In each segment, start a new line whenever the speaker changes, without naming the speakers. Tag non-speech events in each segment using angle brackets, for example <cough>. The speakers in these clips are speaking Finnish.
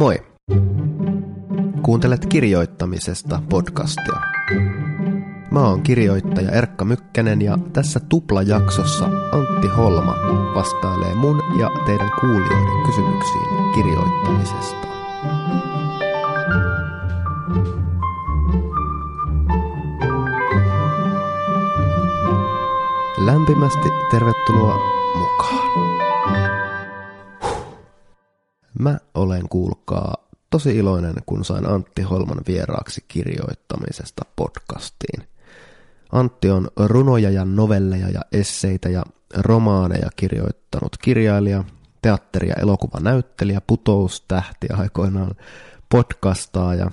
Moi! Kuuntelet kirjoittamisesta podcastia. Mä oon kirjoittaja Erkka Mykkänen ja tässä tuplajaksossa Antti Holma vastailee mun ja teidän kuulijoiden kysymyksiin kirjoittamisesta. Lämpimästi tervetuloa mukaan. Mä olen kuulkaa tosi iloinen, kun sain Antti Holman vieraaksi kirjoittamisesta podcastiin. Antti on runoja ja novelleja ja esseitä ja romaaneja kirjoittanut kirjailija, teatteri- ja elokuvanäyttelijä, putoustähti aikoinaan, podcastaaja,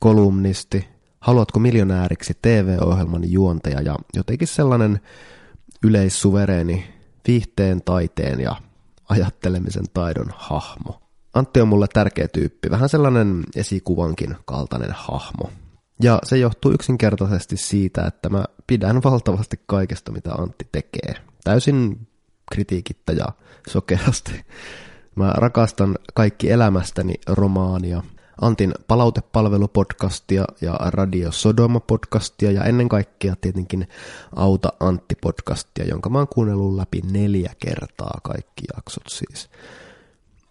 kolumnisti, haluatko miljonääriksi TV-ohjelman juontaja ja jotenkin sellainen yleissuvereeni viihteen, taiteen ja ajattelemisen taidon hahmo. Antti on mulle tärkeä tyyppi, vähän sellainen esikuvankin kaltainen hahmo. Ja se johtuu yksinkertaisesti siitä, että mä pidän valtavasti kaikesta, mitä Antti tekee. Täysin kritiikittä ja sokeasti. Mä rakastan kaikki elämästäni romaania, Antin palautepalvelupodcastia ja Radio Sodoma-podcastia ja ennen kaikkea tietenkin Auta Antti-podcastia, jonka mä oon kuunnellut läpi neljä kertaa kaikki jaksot siis.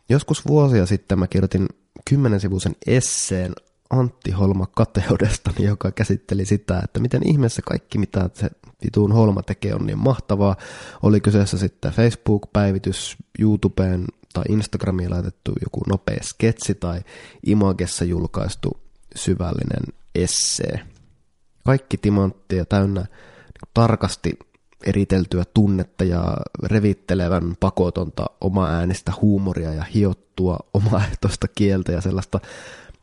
Joskus vuosia sitten mä kirjoitin kymmenen sivuisen esseen Antti Holma kateudestani, joka käsitteli sitä, että miten ihmeessä kaikki, mitä se vituun Holma tekee, on niin mahtavaa. Oli kyseessä sitten Facebook-päivitys, YouTubeen tai Instagramiin laitettu joku nopea sketsi tai Imagessa julkaistu syvällinen essee. Kaikki timanttia täynnä tarkasti eriteltyä tunnetta ja revittelevän pakotonta oma äänistä huumoria ja hiottua omaehtoista kieltä ja sellaista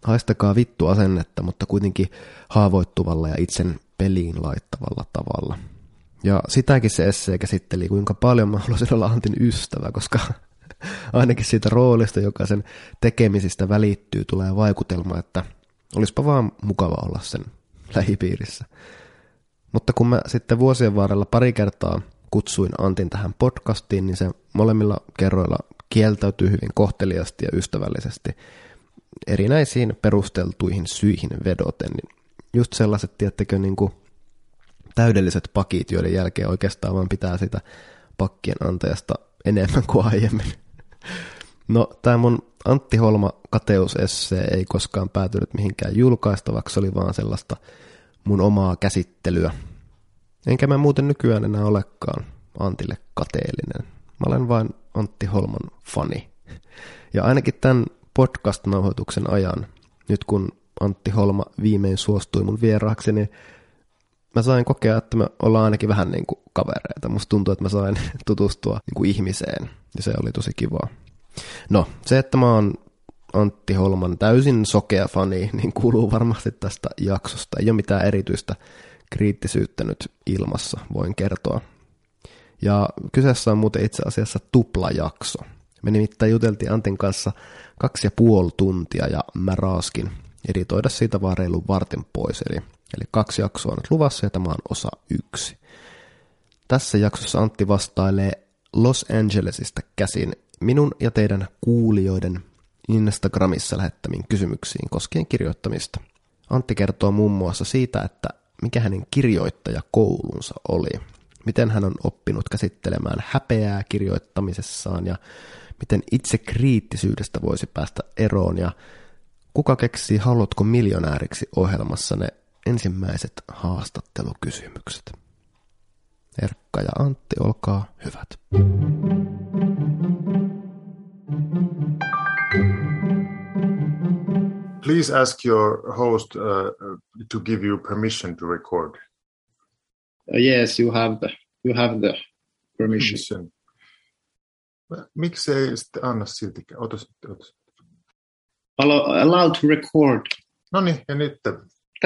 haistakaa vittu asennetta, mutta kuitenkin haavoittuvalla ja itsen peliin laittavalla tavalla. Ja sitäkin se essee käsitteli, kuinka paljon mä haluaisin olla Antin ystävä, koska <laughs> ainakin siitä roolista, joka sen tekemisistä välittyy, tulee vaikutelma, että olisipa vaan mukava olla sen lähipiirissä. Mutta kun mä sitten vuosien varrella pari kertaa kutsuin Antin tähän podcastiin, niin se molemmilla kerroilla kieltäytyy hyvin kohteliasti ja ystävällisesti erinäisiin perusteltuihin syihin vedoten. Niin just sellaiset, tiettekö, niin kuin täydelliset pakit, joiden jälkeen oikeastaan vaan pitää sitä pakkien antajasta enemmän kuin aiemmin. No, tämä mun Antti Holma kateusessee ei koskaan päätynyt mihinkään julkaistavaksi, oli vaan sellaista mun omaa käsittelyä. Enkä mä muuten nykyään enää olekaan Antille kateellinen. Mä olen vain Antti Holman fani. Ja ainakin tämän podcast-nauhoituksen ajan, nyt kun Antti Holma viimein suostui mun vieraaksi, niin mä sain kokea, että me ollaan ainakin vähän niin kuin kavereita. Musta tuntuu, että mä sain <laughs> tutustua niin kuin ihmiseen, ja se oli tosi kivaa. No, se, että mä oon Antti Holman täysin sokea fani, <laughs> niin kuuluu varmasti tästä jaksosta. Ei ole mitään erityistä kriittisyyttä nyt ilmassa, voin kertoa. Ja kyseessä on muuten itse asiassa tuplajakso. Me nimittäin juteltiin Antin kanssa kaksi ja puoli tuntia ja mä raaskin editoida siitä vaan reilun vartin pois. Eli, eli kaksi jaksoa on nyt luvassa ja tämä on osa yksi. Tässä jaksossa Antti vastailee Los Angelesista käsin minun ja teidän kuulijoiden Instagramissa lähettämiin kysymyksiin koskien kirjoittamista. Antti kertoo muun muassa siitä, että mikä hänen kirjoittajakoulunsa oli, miten hän on oppinut käsittelemään häpeää kirjoittamisessaan ja miten itse kriittisyydestä voisi päästä eroon ja kuka keksii Haluatko miljonääriksi ohjelmassa ne ensimmäiset haastattelukysymykset. Erkka ja Antti, olkaa hyvät.
Please ask your host uh, uh, to give you permission to record.
Uh, yes, you have the you have the permission.
permission. Miksi ei sitten anna siltikään? Ota ota
Allowed to record.
No niin, ja nyt.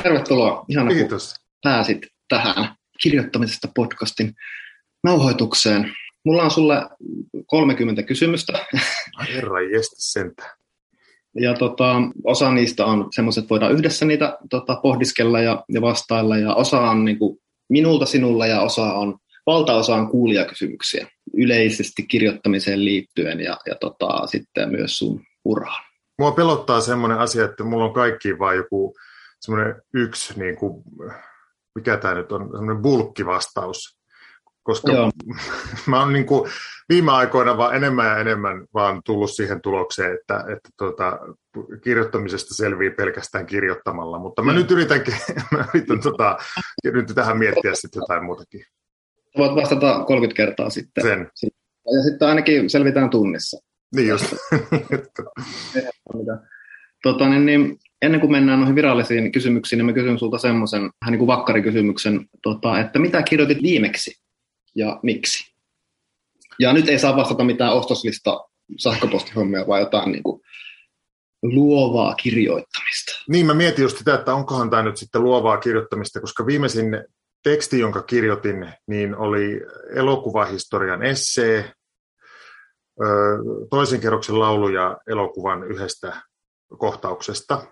Tervetuloa. Ihana,
Kiitos.
pääsit tähän kirjoittamisesta podcastin nauhoitukseen. Mulla on sulle 30 kysymystä.
Herra jestä sentä.
Ja tota, osa niistä on semmoiset, että voidaan yhdessä niitä tota, pohdiskella ja, ja vastailla. Ja osa on niin kuin, minulta sinulla ja osa on, valtaosa on kuulijakysymyksiä yleisesti kirjoittamiseen liittyen ja, ja tota, sitten myös sun uraan.
Mua pelottaa semmoinen asia, että mulla on kaikki vain joku semmoinen yksi, niin kuin, mikä tämä nyt on, semmoinen bulkkivastaus. Koska Joo. <laughs> mä oon niin kuin viime aikoina vaan enemmän ja enemmän vaan tullut siihen tulokseen, että, että tuota, kirjoittamisesta selvii pelkästään kirjoittamalla. Mutta mä mm. nyt yritän, <laughs> mä yritän tota, nyt tähän miettiä sitten jotain muutakin.
Voit vastata 30 kertaa sitten.
Sen.
Ja sitten ainakin selvitään tunnissa.
Niin just. <laughs>
tota, niin, niin, ennen kuin mennään noihin virallisiin kysymyksiin, niin mä kysyn sulta semmoisen vähän niin kuin vakkarikysymyksen, tota, että mitä kirjoitit viimeksi ja miksi? Ja nyt ei saa vastata mitään ostoslista sähköpostihommia, vaan jotain niin kuin luovaa kirjoittamista.
Niin, mä mietin just sitä, että onkohan tämä nyt sitten luovaa kirjoittamista, koska viimeisin teksti, jonka kirjoitin, niin oli elokuvahistorian essee, toisen kerroksen lauluja elokuvan yhdestä kohtauksesta.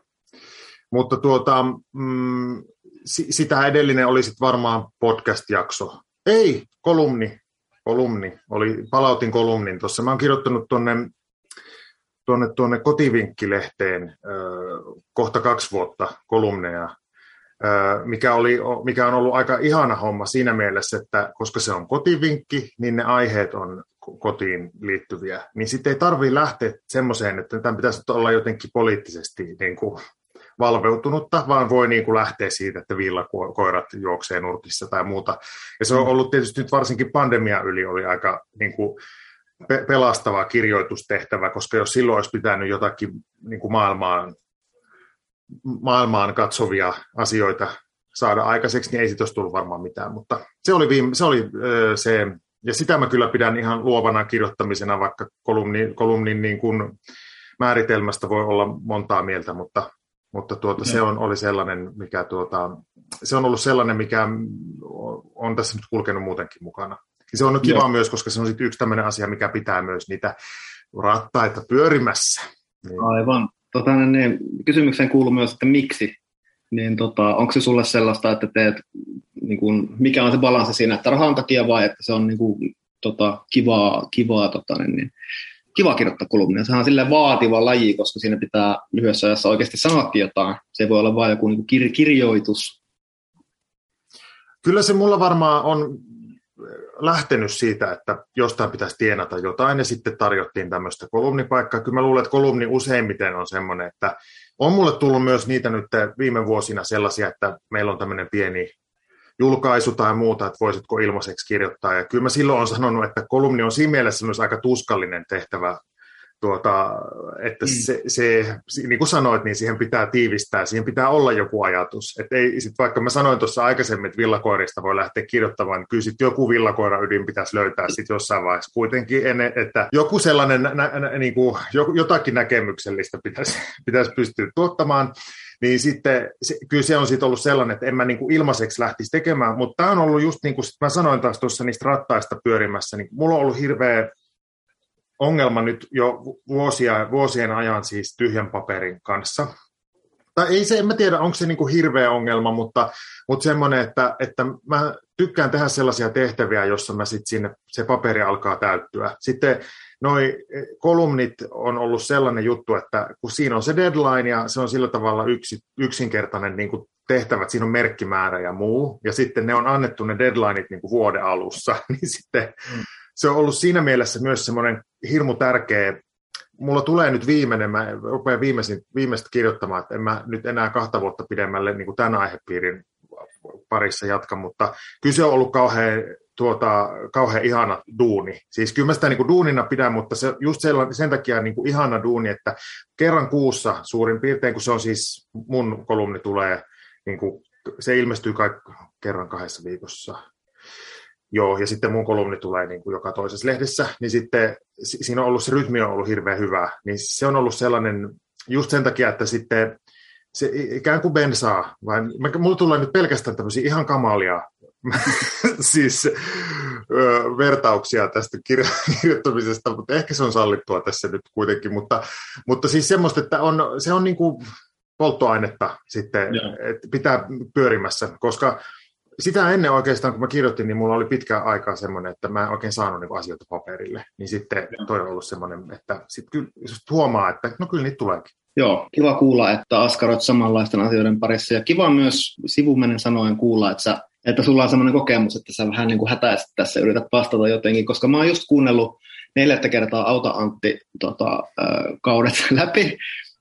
Mutta tuota, mm, sitä edellinen oli sitten varmaan podcast-jakso. Ei, kolumni. Kolumni. Oli, palautin kolumnin tuossa. Mä oon kirjoittanut tuonne tuonne, tuonne kotivinkkilehteen kohta kaksi vuotta kolumneja, mikä, oli, mikä on ollut aika ihana homma siinä mielessä, että koska se on kotivinkki, niin ne aiheet on kotiin liittyviä, niin sitten ei tarvitse lähteä semmoiseen, että tämän pitäisi olla jotenkin poliittisesti niin kuin valveutunutta, vaan voi niin kuin lähteä siitä, että villakoirat juoksee nurkissa tai muuta. Ja se on mm. ollut tietysti nyt varsinkin pandemia yli oli aika niin kuin pe- pelastava kirjoitustehtävä, koska jos silloin olisi pitänyt jotakin niin kuin maailmaan, maailmaan katsovia asioita saada aikaiseksi, niin ei siitä olisi tullut varmaan mitään. Mutta se oli, viime, se, oli se, ja sitä mä kyllä pidän ihan luovana kirjoittamisena, vaikka kolumni, kolumnin niin kuin määritelmästä voi olla montaa mieltä, mutta, mutta tuota, se on, oli sellainen, mikä tuota, se on ollut sellainen, mikä on tässä nyt kulkenut muutenkin mukana. Ja se on kiva Joo. myös, koska se on sitten yksi tämmöinen asia, mikä pitää myös niitä rattaita pyörimässä.
Niin. Aivan. Tota, niin, niin, kysymykseen kuuluu myös, että miksi? Niin tota, onko se sulle sellaista, että teet, niin kun, mikä on se balanssi siinä, että rahan takia vai että se on niin kun, tota, kivaa, kivaa, tota, niin, niin, kiva kirjoittaa kolumnia. Sehän on sille vaativa laji, koska siinä pitää lyhyessä ajassa oikeasti sanoakin jotain. Se voi olla vain joku niin kir- kirjoitus.
Kyllä se mulla varmaan on lähtenyt siitä, että jostain pitäisi tienata jotain, ja sitten tarjottiin tämmöistä kolumnipaikkaa. Kyllä mä luulen, että kolumni useimmiten on semmoinen, että on mulle tullut myös niitä nyt viime vuosina sellaisia, että meillä on tämmöinen pieni julkaisu tai muuta, että voisitko ilmaiseksi kirjoittaa. Ja kyllä mä silloin on sanonut, että kolumni on siinä mielessä myös aika tuskallinen tehtävä tuota, että mm. se, se, niin kuin sanoit, niin siihen pitää tiivistää, siihen pitää olla joku ajatus. Että ei, sit vaikka mä sanoin tuossa aikaisemmin, että villakoirista voi lähteä kirjoittamaan, niin kyllä sitten joku villakoira ydin pitäisi löytää sitten jossain vaiheessa kuitenkin, ennen, että joku sellainen, nä, nä, niin kuin, jotakin näkemyksellistä pitäisi, pitäisi pystyä tuottamaan niin sitten se, kyllä se on sitten ollut sellainen, että en mä niin kuin ilmaiseksi lähtisi tekemään, mutta tämä on ollut just niin kuin mä sanoin taas tuossa niistä rattaista pyörimässä, niin mulla on ollut hirveä ongelma nyt jo vuosia, vuosien ajan siis tyhjän paperin kanssa. Tai ei se, en mä tiedä, onko se niin kuin hirveä ongelma, mutta, mutta semmoinen, että, että mä tykkään tehdä sellaisia tehtäviä, jossa mä sit sinne, se paperi alkaa täyttyä. Sitten noi kolumnit on ollut sellainen juttu, että kun siinä on se deadline ja se on sillä tavalla yksi, yksinkertainen niin kuin tehtävät, siinä on merkkimäärä ja muu, ja sitten ne on annettu ne deadlineit niin kuin vuoden alussa, <laughs> niin sitten mm. se on ollut siinä mielessä myös semmoinen hirmu tärkeä, mulla tulee nyt viimeinen, mä rupean viimeisin, viimeistä kirjoittamaan, että en mä nyt enää kahta vuotta pidemmälle niin kuin tämän aihepiirin parissa jatka, mutta kyllä se on ollut kauhean, tuota, kauhean ihana duuni. Siis kyllä mä sitä niin kuin duunina pidän, mutta se, just sen, sen takia niin kuin ihana duuni, että kerran kuussa suurin piirtein, kun se on siis, mun kolumni tulee, niin kuin, se ilmestyy kaikki kerran kahdessa viikossa, Joo, ja sitten mun kolumni tulee niin kuin joka toisessa lehdessä, niin sitten siinä on ollut se rytmi on ollut hirveän hyvä, niin se on ollut sellainen, just sen takia, että sitten se ikään kuin bensaa, vai mulla tulee nyt pelkästään tämmöisiä ihan kamalia <laughs> siis ö, vertauksia tästä kirjoittamisesta, mutta ehkä se on sallittua tässä nyt kuitenkin, mutta, mutta siis semmoista, että on, se on niin kuin polttoainetta sitten, että pitää pyörimässä, koska sitä ennen oikeastaan, kun mä kirjoitin, niin mulla oli pitkä aikaa semmoinen, että mä en oikein saanut niin asioita paperille. Niin sitten toi on ollut semmoinen, että sitten kyllä huomaa, että no kyllä niitä tuleekin.
Joo, kiva kuulla, että askaroit samanlaisten asioiden parissa. Ja kiva myös sivumennen sanoen kuulla, että, sä, että sulla on semmoinen kokemus, että sä vähän niin kuin hätäisit tässä yrität vastata jotenkin, koska mä oon just kuunnellut neljättä kertaa Auta Antti tota, kaudet <laughs> läpi.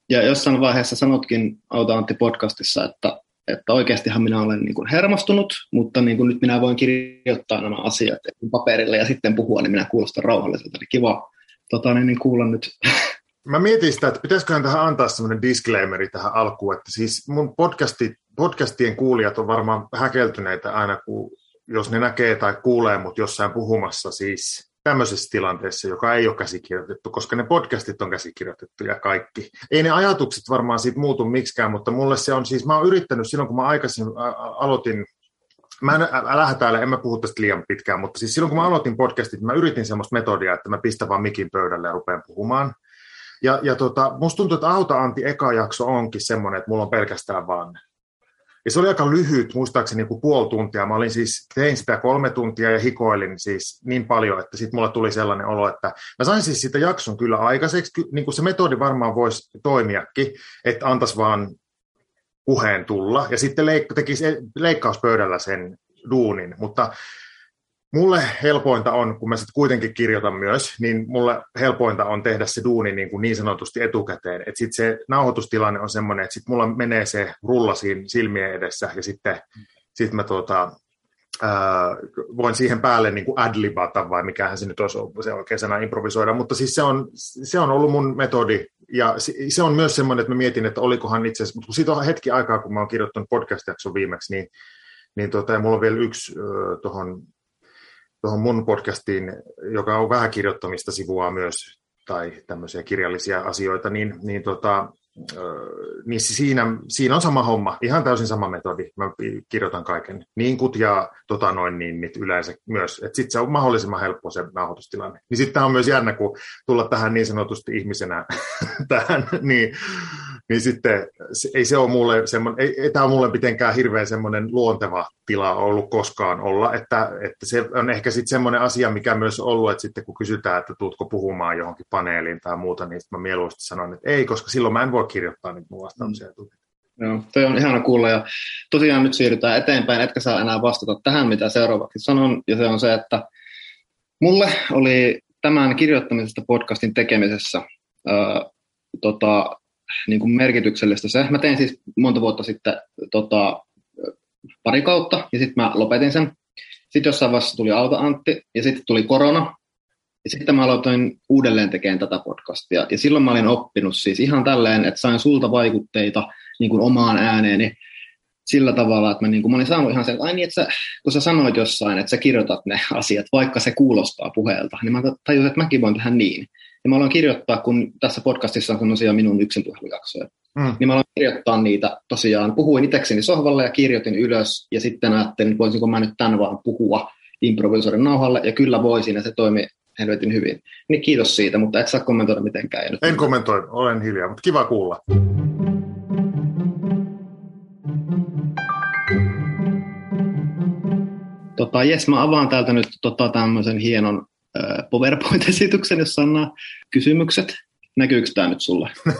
Ja jossain vaiheessa sanotkin Auta Antti podcastissa, että, että oikeastihan minä olen niin kuin hermostunut, mutta niin kuin nyt minä voin kirjoittaa nämä asiat paperille ja sitten puhua, niin minä kuulostan rauhalliselta. Niin kiva tota, niin, niin kuulla nyt
Mä mietin sitä, että pitäisiköhän tähän antaa semmoinen disclaimeri tähän alkuun, että siis mun podcasti, podcastien kuulijat on varmaan häkeltyneitä aina, kun, jos ne näkee tai kuulee mut jossain puhumassa siis tämmöisessä tilanteessa, joka ei ole käsikirjoitettu, koska ne podcastit on käsikirjoitettu ja kaikki. Ei ne ajatukset varmaan siitä muutu miksikään, mutta mulle se on siis, mä oon yrittänyt silloin, kun mä aikaisin aloitin Mä en älä täällä, en mä puhu tästä liian pitkään, mutta siis silloin kun mä aloitin podcastit, mä yritin semmoista metodia, että mä pistän vaan mikin pöydälle ja rupean puhumaan. Ja, ja tota, musta tuntuu, että Auta Antti eka jakso onkin semmoinen, että mulla on pelkästään vaan ja se oli aika lyhyt, muistaakseni joku puoli tuntia. Mä olin siis, tein sitä kolme tuntia ja hikoilin siis niin paljon, että sitten mulla tuli sellainen olo, että mä sain siis sitä jakson kyllä aikaiseksi. Niin kuin se metodi varmaan voisi toimiakin, että antaisi vaan puheen tulla ja sitten leik- tekisi leikkauspöydällä sen duunin. Mutta Mulle helpointa on, kun mä sitten kuitenkin kirjoitan myös, niin mulle helpointa on tehdä se duuni niin, kuin niin sanotusti etukäteen. Että sitten se nauhoitustilanne on semmoinen, että sitten mulla menee se rulla siinä silmien edessä ja sitten sit mä tuota, ää, voin siihen päälle niin kuin adlibata vai mikähän se nyt olisi se oikein sana improvisoida, mutta siis se on, se on ollut mun metodi ja se on myös semmoinen, että mä mietin, että olikohan itse asiassa, mutta kun siitä on hetki aikaa, kun mä oon kirjoittanut podcast-jakson viimeksi, niin, niin tuota, ja mulla on vielä yksi tuohon tuohon mun podcastiin, joka on vähän kirjoittamista sivua myös, tai tämmöisiä kirjallisia asioita, niin, niin, tota, niin siinä, siinä on sama homma, ihan täysin sama metodi. Mä kirjoitan kaiken niinkut ja tota noin niin, niin yleensä myös. Sitten se on mahdollisimman helppo se nauhoitustilanne. Niin sitten on myös jännä, kun tulla tähän niin sanotusti ihmisenä <laughs> tähän, niin niin sitten ei se ole mulle semmoinen, ei, ei tämä ole mulle mitenkään hirveän semmoinen luonteva tila ollut koskaan olla, että, että se on ehkä sitten semmoinen asia, mikä myös ollut, että sitten kun kysytään, että tuutko puhumaan johonkin paneeliin tai muuta, niin sitten mä mieluusti sanon, että ei, koska silloin mä en voi kirjoittaa niitä mun vastauksia. Mm.
Joo, toi on ihana kuulla ja tosiaan nyt siirrytään eteenpäin, etkä saa enää vastata tähän, mitä seuraavaksi sanon, ja se on se, että mulle oli tämän kirjoittamisesta podcastin tekemisessä ää, tota, niin kuin merkityksellistä se. Mä tein siis monta vuotta sitten tota, pari kautta ja sitten mä lopetin sen. Sitten jossain vaiheessa tuli Auta Antti ja sitten tuli korona. Ja sitten mä aloitin uudelleen tekemään tätä podcastia. Ja silloin mä olin oppinut siis ihan tälleen, että sain sulta vaikutteita niin kuin omaan ääneeni sillä tavalla, että mä, niin kuin, mä olin saanut ihan sen, että, niin, että sä, kun sä sanoit jossain, että sä kirjoitat ne asiat, vaikka se kuulostaa puheelta, niin mä tajusin, että mäkin voin tehdä niin. Ja mä aloin kirjoittaa, kun tässä podcastissa on sellaisia minun yksin puhelujaksoja, mm. niin mä aloin kirjoittaa niitä tosiaan. Puhuin itsekseni sohvalle ja kirjoitin ylös ja sitten ajattelin, että voisinko mä nyt tämän vaan puhua improvisoiden nauhalle ja kyllä voisin ja se toimi helvetin hyvin. Niin kiitos siitä, mutta et saa kommentoida mitenkään.
En en kommentoi, olen hiljaa, mutta kiva kuulla.
Tota, jes, mä avaan täältä nyt tota, tämmöisen hienon PowerPoint-esityksen, jossa on nämä kysymykset. Näkyykö tämä nyt sulle? <laughs>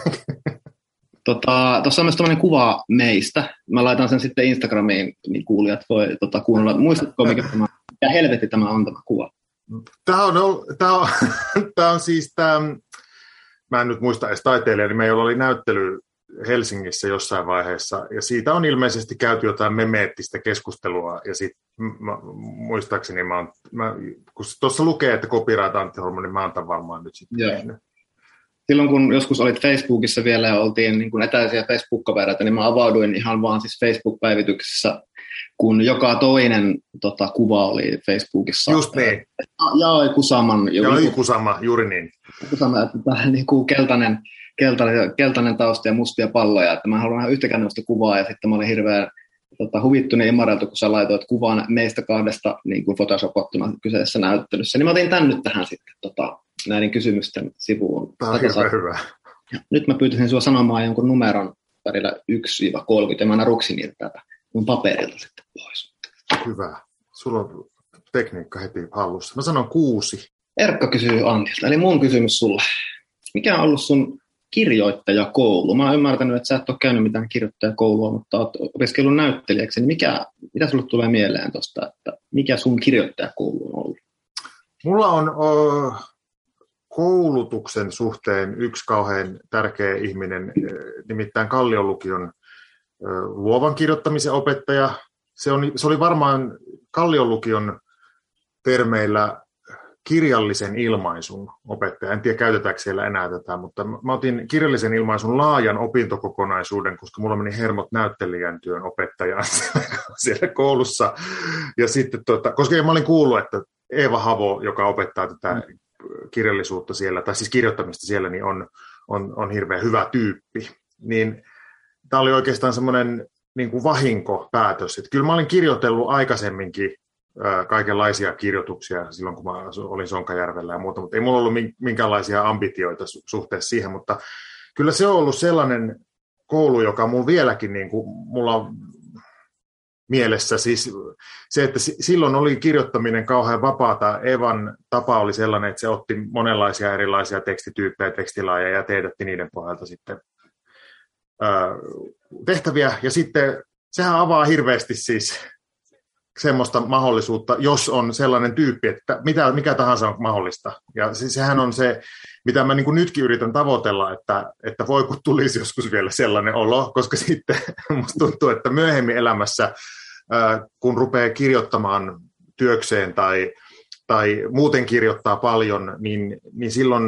Tota, tuossa on myös tämmöinen kuva meistä. Mä laitan sen sitten Instagramiin, niin kuulijat voi tota, kuunnella. Muistatko, mikä tämä, ja helvetti tämä on tämä kuva?
Tämä on, tämä on, <laughs> tämä on siis tämä, mä en nyt muista edes taiteilija, niin meillä oli näyttely Helsingissä jossain vaiheessa, ja siitä on ilmeisesti käyty jotain memeettistä keskustelua, ja sit, mä, muistaakseni mä, oon, mä kun tuossa lukee, että copyright antihormoni, niin mä oon varmaan nyt sitten
Joo. Silloin kun joskus olit Facebookissa vielä ja oltiin niin kuin etäisiä Facebook-kavereita, niin mä avauduin ihan vaan siis Facebook-päivityksessä, kun joka toinen tota, kuva oli Facebookissa.
Just niin.
Jaa, Kusaman.
Joo, Kusama, juuri niin.
Kusama, että tämä niin kuin keltainen keltainen, keltainen tausta ja mustia palloja, että mä haluan yhtäkään noista kuvaa, ja sitten mä olin hirveän tota, huvittunut ja imareltu, kun sä laitoit kuvan meistä kahdesta niin kuin photoshopattuna kyseisessä näyttelyssä, niin mä otin tämän nyt tähän sitten tota, näiden kysymysten sivuun.
Tämä on hirveän hyvä.
Ja nyt mä pyytäisin sinua sanomaan jonkun numeron välillä 1-30, ja mä naruksin niitä tätä mun paperilta sitten pois.
Hyvä. Sulla on tekniikka heti hallussa. Mä sanon kuusi.
Erkka kysyy Antilta, eli mun kysymys sulle. Mikä on ollut sun kirjoittajakoulu? Mä oon ymmärtänyt, että sä et ole käynyt mitään kirjoittajakoulua, mutta oot opiskellut näyttelijäksi. Niin mikä, mitä sulle tulee mieleen tuosta, että mikä sun kirjoittajakoulu on ollut?
Mulla on o, koulutuksen suhteen yksi kauhean tärkeä ihminen, nimittäin Kallion lukion luovan kirjoittamisen opettaja. Se, on, se oli varmaan Kallion lukion termeillä kirjallisen ilmaisun opettaja. En tiedä, käytetäänkö siellä enää tätä, mutta mä otin kirjallisen ilmaisun laajan opintokokonaisuuden, koska mulla meni hermot näyttelijän työn opettajaan <laughs> siellä koulussa. Ja sitten, tota, koska mä olin kuullut, että Eeva Havo, joka opettaa tätä mm. kirjallisuutta siellä, tai siis kirjoittamista siellä, niin on, on, on hirveän hyvä tyyppi. Niin tämä oli oikeastaan semmoinen niin kuin vahinkopäätös. Että kyllä mä olin kirjoitellut aikaisemminkin kaikenlaisia kirjoituksia silloin, kun mä olin Sonkajärvellä ja muuta, mutta ei mulla ollut minkäänlaisia ambitioita suhteessa siihen, mutta kyllä se on ollut sellainen koulu, joka mulla vieläkin, niin kuin, mulla on mielessä siis se, että silloin oli kirjoittaminen kauhean vapaata. Evan tapa oli sellainen, että se otti monenlaisia erilaisia tekstityyppejä, tekstilaajia ja teetätti niiden pohjalta sitten tehtäviä. Ja sitten sehän avaa hirveästi siis semmoista mahdollisuutta, jos on sellainen tyyppi, että mitä, mikä tahansa on mahdollista. Ja se, sehän on se, mitä mä niin nytkin yritän tavoitella, että, että voi kun tulisi joskus vielä sellainen olo, koska <laughs> sitten musta tuntuu, että myöhemmin elämässä, kun rupeaa kirjoittamaan työkseen tai tai muuten kirjoittaa paljon, niin, niin silloin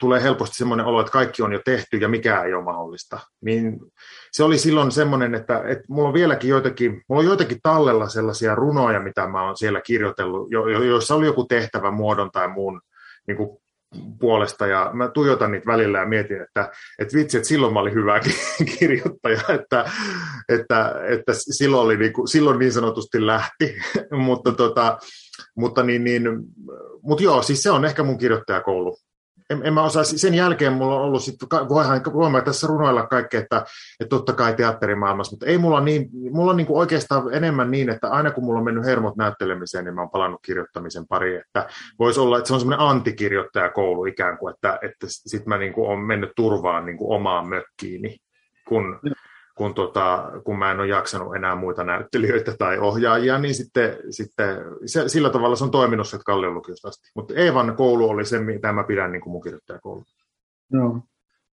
tulee helposti semmoinen olo, että kaikki on jo tehty ja mikään ei ole mahdollista. Niin se oli silloin semmoinen, että, että mulla on vieläkin joitakin, mulla on joitakin tallella sellaisia runoja, mitä mä oon siellä kirjoitellut, jo, joissa oli joku tehtävä muodon tai muun niin kuin puolesta ja mä tuijotan niitä välillä ja mietin, että, että vitsi, että silloin mä olin hyvä kirjoittaja, <laughs> että, että, että silloin, oli niin kuin, silloin niin sanotusti lähti, <laughs> mutta, tota, mutta, niin, niin, mutta joo, siis se on ehkä mun kirjoittajakoulu. En, en mä osaa, sen jälkeen mulla on ollut sitten, voihan, voihan tässä runoilla kaikkea, että, että totta kai teatterimaailmassa, mutta ei mulla niin, mulla on niin kuin oikeastaan enemmän niin, että aina kun mulla on mennyt hermot näyttelemiseen, niin mä oon palannut kirjoittamisen pariin, että voisi olla, että se on semmoinen antikirjoittajakoulu ikään kuin, että, että sitten mä niin kuin olen mennyt turvaan niin kuin omaan mökkiini, kun, kun, tota, kun mä en ole jaksanut enää muita näyttelijöitä tai ohjaajia, niin sitten, sitten se, sillä tavalla se on toiminut sieltä Kallion lukiosta asti. Mutta Eevan koulu oli se, mitä mä pidän niin kuin mun kirjoittajakoulu.
Joo.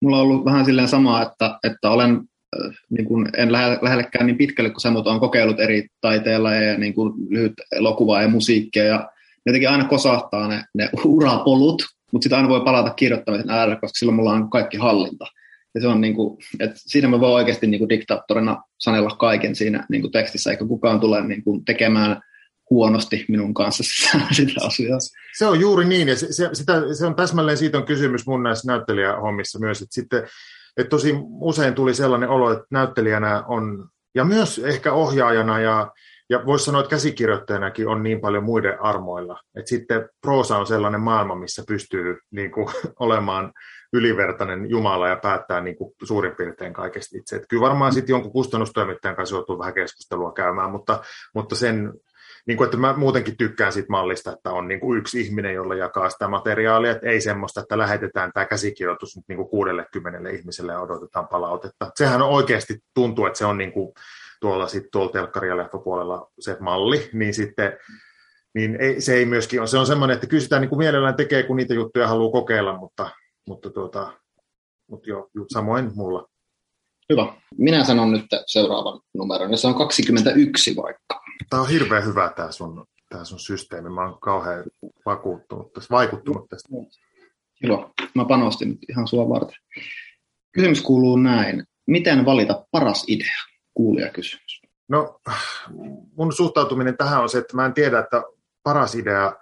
Mulla on ollut vähän silleen samaa, että, että olen äh, niin kuin en lähe, lähellekään niin pitkälle kuin sä, mutta kokeillut eri taiteilla ja niin kuin lyhyt elokuvaa ja musiikkia ja jotenkin aina kosahtaa ne, ne urapolut, mutta sitten aina voi palata kirjoittamisen äärelle, koska silloin mulla on kaikki hallinta. Ja se on niin kuin, että siinä mä voin oikeasti niin kuin diktaattorina sanella kaiken siinä niin kuin tekstissä, eikä kukaan tule niin kuin tekemään huonosti minun kanssa <laughs> sitä asiaa.
Se on juuri niin, ja se, se, sitä, se on täsmälleen siitä on kysymys mun näissä näyttelijähommissa myös, että sitten että tosi usein tuli sellainen olo, että näyttelijänä on, ja myös ehkä ohjaajana ja, ja voisi sanoa, että käsikirjoittajanakin on niin paljon muiden armoilla. Että sitten proosa on sellainen maailma, missä pystyy niin kuin, <laughs> olemaan ylivertainen Jumala ja päättää niin kuin suurin piirtein kaikesta itse. Että kyllä varmaan sitten jonkun kustannustoimittajan kanssa joutuu vähän keskustelua käymään, mutta, mutta sen, niin kuin, että mä muutenkin tykkään siitä mallista, että on niin kuin yksi ihminen, jolla jakaa sitä materiaalia, että ei semmoista, että lähetetään tämä käsikirjoitus niin kuin 60 ihmiselle ja odotetaan palautetta. Sehän on oikeasti tuntuu, että se on niin kuin tuolla, sit, tuolla telkkari- ja leffapuolella se malli, niin sitten niin ei, se ei myöskin ole. Se on semmoinen, että sitä niin kuin mielellään tekee, kun niitä juttuja haluaa kokeilla, mutta, mutta, tuota, mutta jo, samoin mulla.
Hyvä. Minä sanon nyt seuraavan numeron, se on 21 vaikka.
Tämä on hirveän hyvä tämä sun, tämä sun systeemi. Mä oon kauhean vakuuttunut tästä, vaikuttunut tästä.
Hyvä. Mä panostin nyt ihan sua varten. Kysymys kuuluu näin. Miten valita paras idea? Kuulija kysymys.
No, mun suhtautuminen tähän on se, että mä en tiedä, että paras idea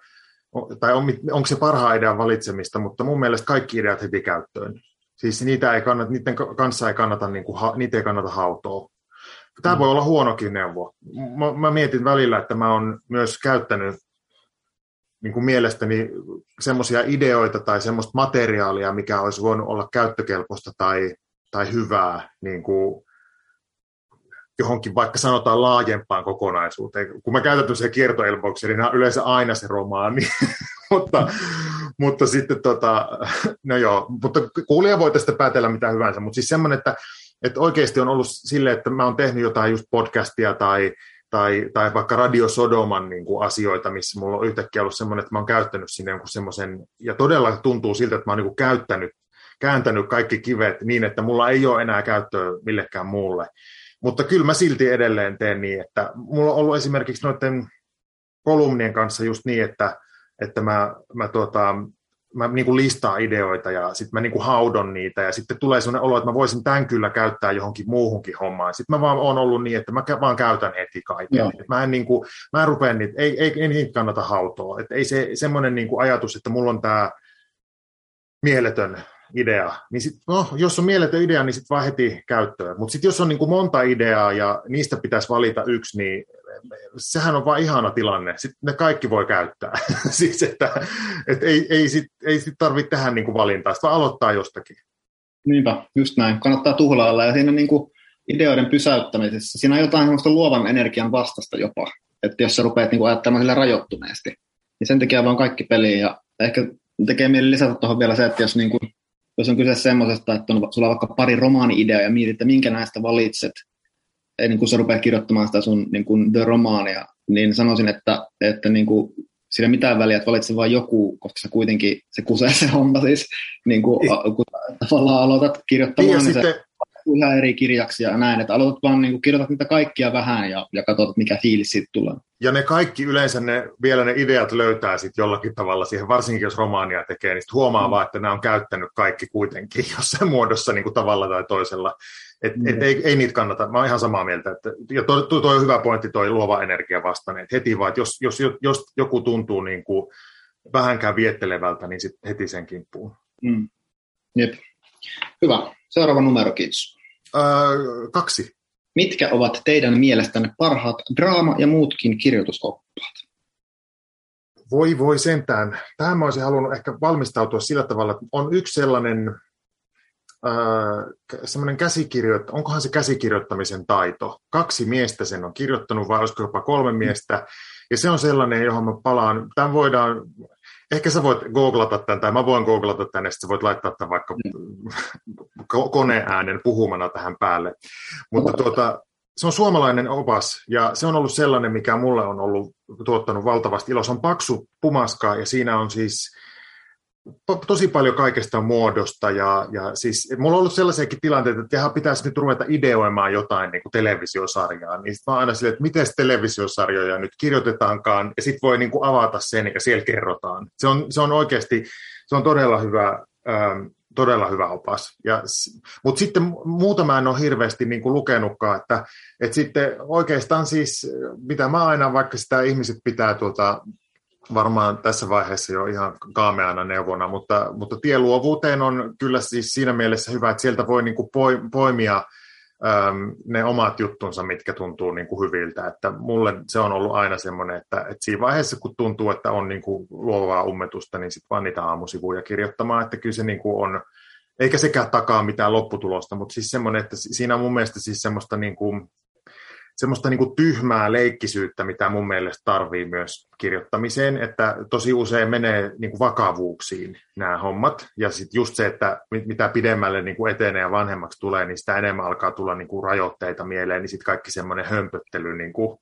tai on, onko se parhaan idean valitsemista, mutta mun mielestä kaikki ideat heti käyttöön. Siis niitä ei kannata, niiden kanssa ei kannata, niin kuin, niitä ei kannata hautoa. Tämä mm. voi olla huonokin neuvo. Mä, mä mietin välillä, että mä oon myös käyttänyt niin kuin mielestäni semmoisia ideoita tai semmoista materiaalia, mikä olisi voinut olla käyttökelpoista tai, tai hyvää niin kuin johonkin vaikka sanotaan laajempaan kokonaisuuteen. Kun mä käytän se kiertoelbouksia, niin yleensä aina se romaani. <laughs> mutta, mutta sitten tota, no joo, mutta kuulija voi tästä päätellä mitä hyvänsä, mutta siis semmoinen, että, että oikeasti on ollut silleen, että mä oon tehnyt jotain just podcastia tai, tai, tai vaikka Radio Sodoman niin kuin asioita, missä mulla on yhtäkkiä ollut semmoinen, että mä oon käyttänyt sinne jonkun semmoisen, ja todella tuntuu siltä, että mä oon niin kuin käyttänyt, kääntänyt kaikki kivet niin, että mulla ei ole enää käyttöä millekään muulle. Mutta kyllä mä silti edelleen teen niin, että mulla on ollut esimerkiksi noiden kolumnien kanssa just niin, että, että mä, mä tuota, mä niin kuin listaan ideoita ja sitten mä niin kuin haudon niitä ja sitten tulee sellainen olo, että mä voisin tämän kyllä käyttää johonkin muuhunkin hommaan. Sitten mä vaan oon ollut niin, että mä vaan käytän heti kaiken. Mä en, niin kuin, mä en rupea niitä, ei, ei, ei niitä kannata hautoa. Että ei se semmoinen niin kuin ajatus, että mulla on tämä mieletön idea, niin sit, no, jos on mieletön idea, niin sitten vaan heti käyttöön. Mutta sitten jos on niin kuin monta ideaa ja niistä pitäisi valita yksi, niin sehän on vaan ihana tilanne. Sitten ne kaikki voi käyttää. <laughs> siis, että, että ei, ei sit, ei sit tarvitse tehdä niin kuin valintaa, vaan aloittaa jostakin.
Niinpä, just näin. Kannattaa tuhlailla. Ja siinä niin kuin ideoiden pysäyttämisessä, siinä on jotain sellaista luovan energian vastasta jopa. Että jos sä rupeat niin kuin ajattelemaan sille rajoittuneesti, niin sen takia vaan kaikki peliin. Ja ehkä tekee mieli lisätä tuohon vielä se, että jos, niin kuin, jos on kyse semmoisesta, että on, sulla on vaikka pari romaani-ideaa ja mietit, että minkä näistä valitset, ennen kuin sä rupeat kirjoittamaan sitä sun niin kuin The-romaania, niin sanoisin, että, että niin kuin, sillä mitään väliä, että valitse vain joku, koska se kuitenkin se kusee se homma siis, niin kuin, niin. kun tavallaan aloitat kirjoittamaan, niin, niin sitten... se ihan eri kirjaksi ja näin, että aloitat vaan niin kuin, kirjoitat niitä kaikkia vähän ja, ja katsot, mikä fiilis siitä tulee.
Ja ne kaikki yleensä ne, vielä ne ideat löytää sitten jollakin tavalla siihen, varsinkin jos romaania tekee, niin huomaa mm. vaan, että nämä on käyttänyt kaikki kuitenkin <laughs> jossain muodossa niin kuin tavalla tai toisella. Et, mm. et ei, ei niitä kannata, mä oon ihan samaa mieltä. Että, ja toi, toi, toi on hyvä pointti, toi luova energia vastainen. Et heti vaan, että jos, jos, jos joku tuntuu niin kuin vähänkään viettelevältä, niin sit heti sen kimppuun.
Mm. Jep. Hyvä. Seuraava numero, kiitos.
Öö, kaksi.
Mitkä ovat teidän mielestänne parhaat draama- ja muutkin kirjoituskoppaat?
Voi voi sentään. Tähän mä olisin halunnut ehkä valmistautua sillä tavalla, että on yksi sellainen semmoinen käsikirjoitt, onkohan se käsikirjoittamisen taito. Kaksi miestä sen on kirjoittanut, vai olisiko jopa kolme miestä. Ja se on sellainen, johon mä palaan. Tämän voidaan, ehkä sä voit googlata tämän, tai mä voin googlata tämän, ja sä voit laittaa tämän vaikka koneäänen puhumana tähän päälle. Mutta tuota, se on suomalainen opas, ja se on ollut sellainen, mikä mulle on ollut tuottanut valtavasti ilo. Se on paksu pumaska, ja siinä on siis tosi paljon kaikesta muodosta ja, ja siis mulla on ollut sellaisiakin tilanteita, että jaha, pitäisi nyt ruveta ideoimaan jotain niin kuin televisiosarjaa, niin sitten mä aina silleen, että miten televisiosarjoja nyt kirjoitetaankaan ja sitten voi niin kuin avata sen ja siellä kerrotaan. Se on, se on oikeasti, se on todella hyvä, ähm, todella hyvä opas. Ja, mutta sitten muuta mä en ole hirveästi niin kuin lukenutkaan, että, että sitten oikeastaan siis, mitä mä aina, vaikka sitä ihmiset pitää tuota, varmaan tässä vaiheessa jo ihan kaameana neuvona, mutta, mutta tieluovuuteen on kyllä siis siinä mielessä hyvä, että sieltä voi niin kuin poimia äm, ne omat juttunsa, mitkä tuntuu niin kuin hyviltä. Että mulle se on ollut aina semmoinen, että, että siinä vaiheessa, kun tuntuu, että on niin kuin luovaa ummetusta, niin sitten vaan niitä aamusivuja kirjoittamaan, että kyllä se niin kuin on, eikä sekään takaa mitään lopputulosta, mutta siis semmoinen, että siinä on mun mielestä siis semmoista niin kuin, semmoista niin kuin tyhmää leikkisyyttä, mitä mun mielestä tarvii myös kirjoittamiseen, että tosi usein menee niin kuin vakavuuksiin nämä hommat, ja sitten just se, että mitä pidemmälle niin kuin etenee ja vanhemmaksi tulee, niin sitä enemmän alkaa tulla niin kuin rajoitteita mieleen, niin sitten kaikki semmoinen hömpöttely niin kuin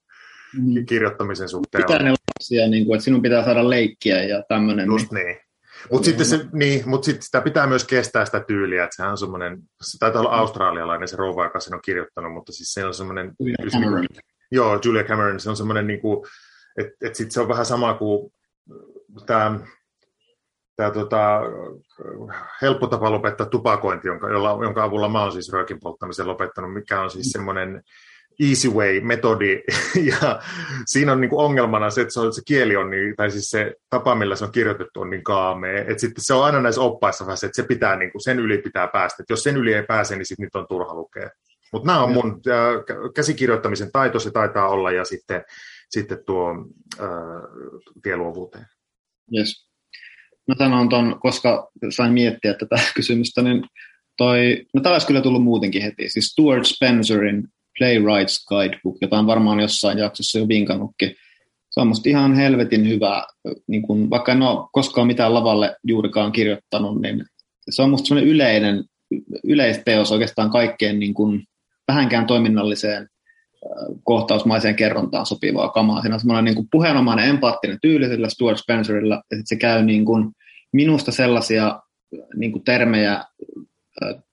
mm. kirjoittamisen suhteen
pitää ne lapsia, niin kuin, että sinun pitää saada leikkiä ja tämmöinen.
Just niin. niin. Mutta sitten, se, niin, mut sit sitä pitää myös kestää sitä tyyliä, että sehän on semmoinen, se taitaa olla australialainen se rouva, joka sen on kirjoittanut, mutta siis se on semmoinen...
Julia Cameron.
Joo, Julia Cameron, se on semmoinen, niin että et sitten se on vähän sama kuin tämä tämä tota, helppo tapa lopettaa tupakointi, jonka, jolla, jonka avulla mä oon siis röökin polttamisen lopettanut, mikä on siis semmoinen easy way-metodi, <laughs> ja siinä on niin kuin ongelmana se, että se, on, se kieli on niin, tai siis se tapa, millä se on kirjoitettu, on niin kaamea, että sitten se on aina näissä oppaissa vähän se, että se pitää, niin kuin, sen yli pitää päästä, että jos sen yli ei pääse, niin sitten nyt on turha lukea. Mutta nämä on mun äh, käsikirjoittamisen taito, se taitaa olla, ja sitten, sitten tuo äh, tieluovuuteen.
Yes. Mä sanon ton, koska sain miettiä tätä <laughs> kysymystä, niin toi, no tämä olisi kyllä tullut muutenkin heti, siis Stuart Spencerin Playwrights Guidebook, jota on varmaan jossain jaksossa jo vinkannutkin. Se on musta ihan helvetin hyvä, niin kun, vaikka en ole koskaan mitään lavalle juurikaan kirjoittanut, niin se on musta sellainen yleinen, yleisteos oikeastaan kaikkeen niin kun, vähänkään toiminnalliseen kohtausmaiseen kerrontaan sopivaa kamaa. Siinä on semmoinen niin kuin puheenomainen empaattinen tyyli sillä Stuart Spencerilla, ja se käy niin kuin minusta sellaisia niin kuin termejä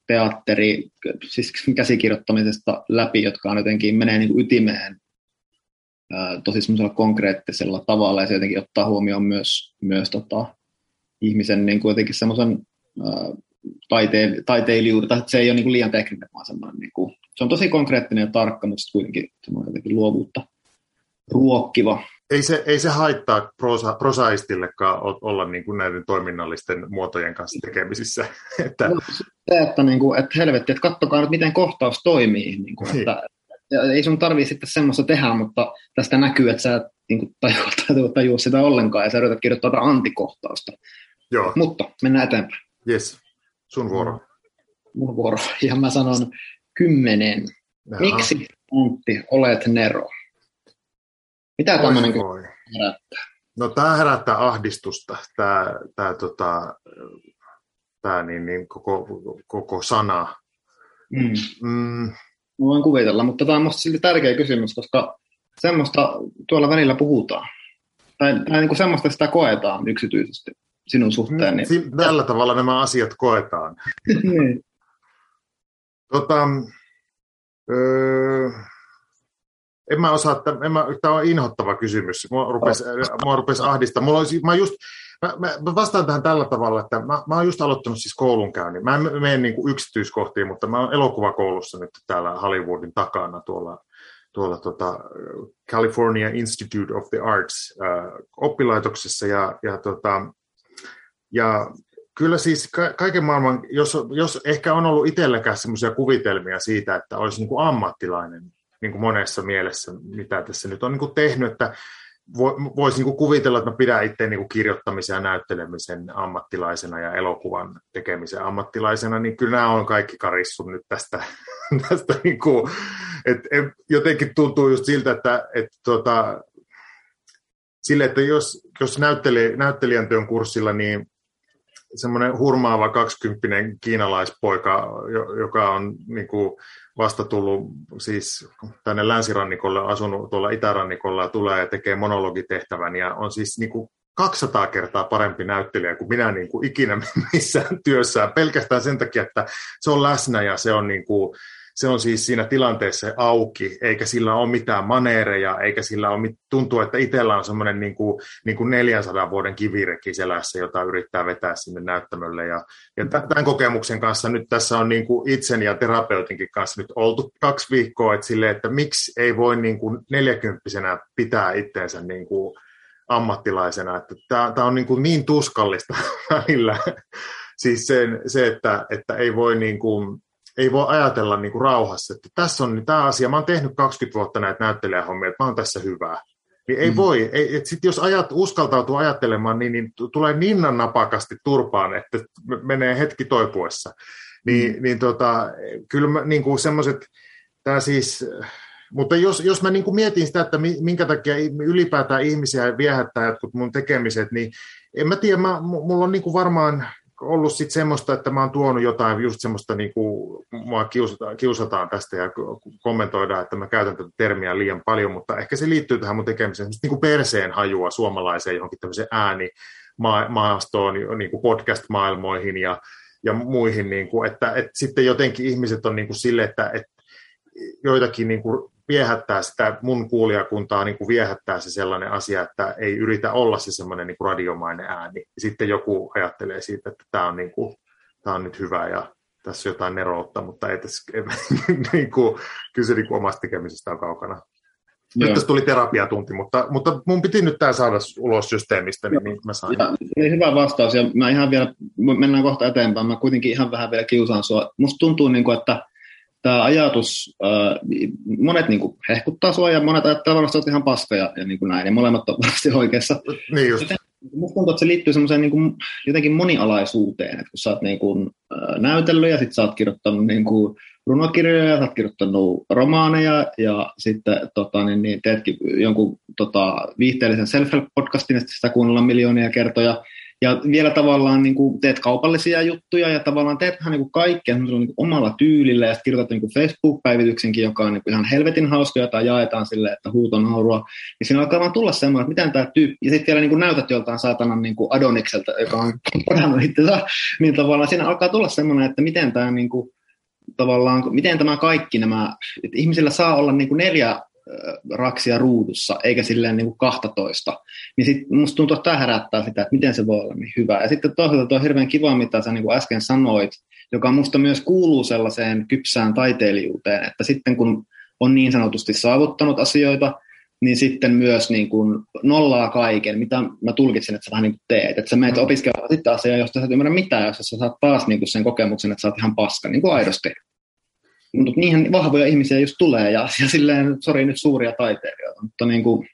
teatteri, siis käsikirjoittamisesta läpi, jotka on jotenkin menee niin kuin ytimeen tosi konkreettisella tavalla, ja se jotenkin ottaa huomioon myös, myös tota, ihmisen niin kuin jotenkin semmoisen taite- taiteilijuuden, tai se ei ole niin kuin liian tekninen, vaan semmoinen niin kuin se on tosi konkreettinen ja tarkka, mutta kuitenkin semmoinen jotenkin luovuutta ruokkiva.
Ei se, ei se haittaa prosa, prosaistillekaan olla niin kuin näiden toiminnallisten muotojen kanssa tekemisissä. <laughs> että... No,
se, että, niin kuin, että helvetti, että katsokaa nyt, miten kohtaus toimii. Niin kuin, että, ei sun tarvii sitten semmoista tehdä, mutta tästä näkyy, että sä et niin tajua, <laughs> tajua, tajua sitä ollenkaan ja sä yrität kirjoittaa tätä antikohtausta.
Joo.
Mutta mennään eteenpäin.
Yes, sun vuoro.
Mun vuoro. Ja mä sanon Kymmenen. Jaha. Miksi Antti olet Nero? Mitä tämmöinen herättää?
No tämä herättää ahdistusta, tämä, tämä, tota, tämä niin, niin, koko, koko sana.
Mm. Mm. voin kuvitella, mutta tämä on minusta silti tärkeä kysymys, koska semmoista tuolla välillä puhutaan. Tai, tai niin kuin semmoista sitä koetaan yksityisesti sinun suhteen. Niin...
Tällä tavalla nämä asiat koetaan. <laughs> niin. Tota, öö, en mä osaa, että, en mä, tämä on inhottava kysymys. Mua rupesi, mua rupesi ahdistaa. Mulla olisi, mä, just, mä, mä, vastaan tähän tällä tavalla, että mä, mä oon just aloittanut siis koulunkäynnin. Mä en mene niin kuin yksityiskohtiin, mutta mä oon elokuvakoulussa nyt täällä Hollywoodin takana tuolla, tuolla tota California Institute of the Arts äh, oppilaitoksessa. Ja, ja, tota, ja Kyllä siis ka- kaiken maailman, jos, jos ehkä on ollut itselläkään semmoisia kuvitelmia siitä, että olisi niin kuin ammattilainen niin kuin monessa mielessä, mitä tässä nyt on niin kuin tehnyt, että voisi niin kuin kuvitella, että mä pidän itse niin kuin kirjoittamisen ja näyttelemisen ammattilaisena ja elokuvan tekemisen ammattilaisena, niin kyllä nämä on kaikki karissun nyt tästä. <laughs> tästä niin kuin, että jotenkin tuntuu just siltä, että, että tota, sille, että jos, jos näyttelijä, näyttelijän työn kurssilla, niin semmoinen hurmaava kaksikymppinen kiinalaispoika, joka on niin kuin vasta tullut siis tänne länsirannikolle, asunut tuolla itärannikolla ja tulee ja tekee monologitehtävän ja on siis niin kuin 200 kertaa parempi näyttelijä kuin minä niin kuin ikinä <laughs> missään työssään, pelkästään sen takia, että se on läsnä ja se on niin kuin, se on siis siinä tilanteessa auki, eikä sillä ole mitään maneereja, eikä sillä ole, tuntuu, että itsellä on semmoinen niin kuin, niin kuin 400 vuoden kivireki selässä, jota yrittää vetää sinne näyttämölle. Ja, ja tämän kokemuksen kanssa nyt tässä on niin kuin itsen ja terapeutinkin kanssa nyt oltu kaksi viikkoa, että, sille, että miksi ei voi niin kuin neljäkymppisenä pitää itteensä niin kuin ammattilaisena, että tämä, tämä on niin, kuin niin tuskallista <laughs> välillä. Siis sen, se, että, että ei voi niin kuin, ei voi ajatella niin kuin rauhassa, että tässä on tämä asia, mä oon tehnyt 20 vuotta näitä näyttelijähommia, että mä oon tässä hyvää. Niin ei mm. voi, ei, et sit jos ajat, uskaltautuu ajattelemaan, niin, niin tulee ninnan napakasti turpaan, että menee hetki toipuessa. Niin, mm. niin tota, kyllä mä, niin kuin semmoiset, tämä siis, mutta jos, jos mä niin kuin mietin sitä, että minkä takia ylipäätään ihmisiä viehättää jotkut mun tekemiset, niin en mä tiedä, mä, mulla on niin kuin varmaan ollut sit semmoista, että mä oon tuonut jotain just semmoista, niin kuin mua kiusataan, kiusataan tästä ja kommentoidaan, että mä käytän tätä termiä liian paljon, mutta ehkä se liittyy tähän mun tekemiseen, niin kuin perseen hajua suomalaiseen johonkin tämmöiseen äänimaastoon, niin kuin podcast-maailmoihin ja, ja muihin, niin kuin, että, että sitten jotenkin ihmiset on niin kuin sille, että, että joitakin niin kuin viehättää sitä mun kuulijakuntaa, niin kuin viehättää se sellainen asia, että ei yritä olla se semmoinen niin kuin radiomainen ääni. Sitten joku ajattelee siitä, että tämä on, niin kuin, tämä on nyt hyvä ja tässä on jotain neroutta, mutta ei tässä, <laughs> niin kuin, kyllä se niin kuin omasta tekemisestä on kaukana. Nyt Joo. tässä tuli terapiatunti, mutta, mutta mun piti nyt tämä saada ulos systeemistä, niin, niin mä sain. Ja,
hyvä vastaus, ja mä ihan vielä, mennään kohta eteenpäin, mä kuitenkin ihan vähän vielä kiusaan sua. Musta tuntuu, niin kuin, että tämä ajatus, äh, monet niin kuin, hehkuttaa sua ja monet ajattelee varmasti, että ihan paska ja, ja niin kuin näin, ja molemmat on varmasti oikeassa.
Niin just.
Musta tuntuu, että se liittyy semmoiseen niin kuin, jotenkin monialaisuuteen, että kun sä oot niin kuin, äh, näytellyt ja sitten sä oot kirjoittanut niin kuin, runokirjoja, sä oot kirjoittanut romaaneja ja sitten tota, niin, niin teetkin jonkun tota, viihteellisen self-help-podcastin, että sitä kuunnellaan miljoonia kertoja. Ja vielä tavallaan niin kuin teet kaupallisia juttuja ja tavallaan teet vähän niin kaikkea niin omalla tyylillä ja sitten kirjoitat niin kuin Facebook-päivityksenkin, joka on niin kuin ihan helvetin hauska, jota jaetaan sille, että huuton naurua. Niin siinä alkaa vaan tulla semmoinen, että miten tämä tyyppi, ja sitten vielä niin kuin näytät joltain saatanan niin kuin Adonikselta, joka on <laughs> kodannut itsensä, niin tavallaan siinä alkaa tulla semmoinen, että miten tämä niin kuin, tavallaan, miten tämä kaikki nämä, että ihmisillä saa olla niin kuin neljä raksia ruudussa, eikä silleen niin kuin 12. Niin sitten musta tuntuu, että tämä herättää sitä, että miten se voi olla niin hyvä. Ja sitten toisaalta tuo hirveän kiva, mitä sä niin kuin äsken sanoit, joka musta myös kuuluu sellaiseen kypsään taiteilijuuteen, että sitten kun on niin sanotusti saavuttanut asioita, niin sitten myös niin kuin nollaa kaiken, mitä mä tulkitsen, että sä vähän niin kuin teet. Että sä menet mm. opiskelemaan sitten asiaa, josta sä et ymmärrä mitään, jos sä saat taas niin kuin sen kokemuksen, että sä oot ihan paska, niin kuin aidosti mutta niihin vahvoja ihmisiä just tulee, ja, ja silleen, sori nyt suuria taiteilijoita, mutta niin kuin,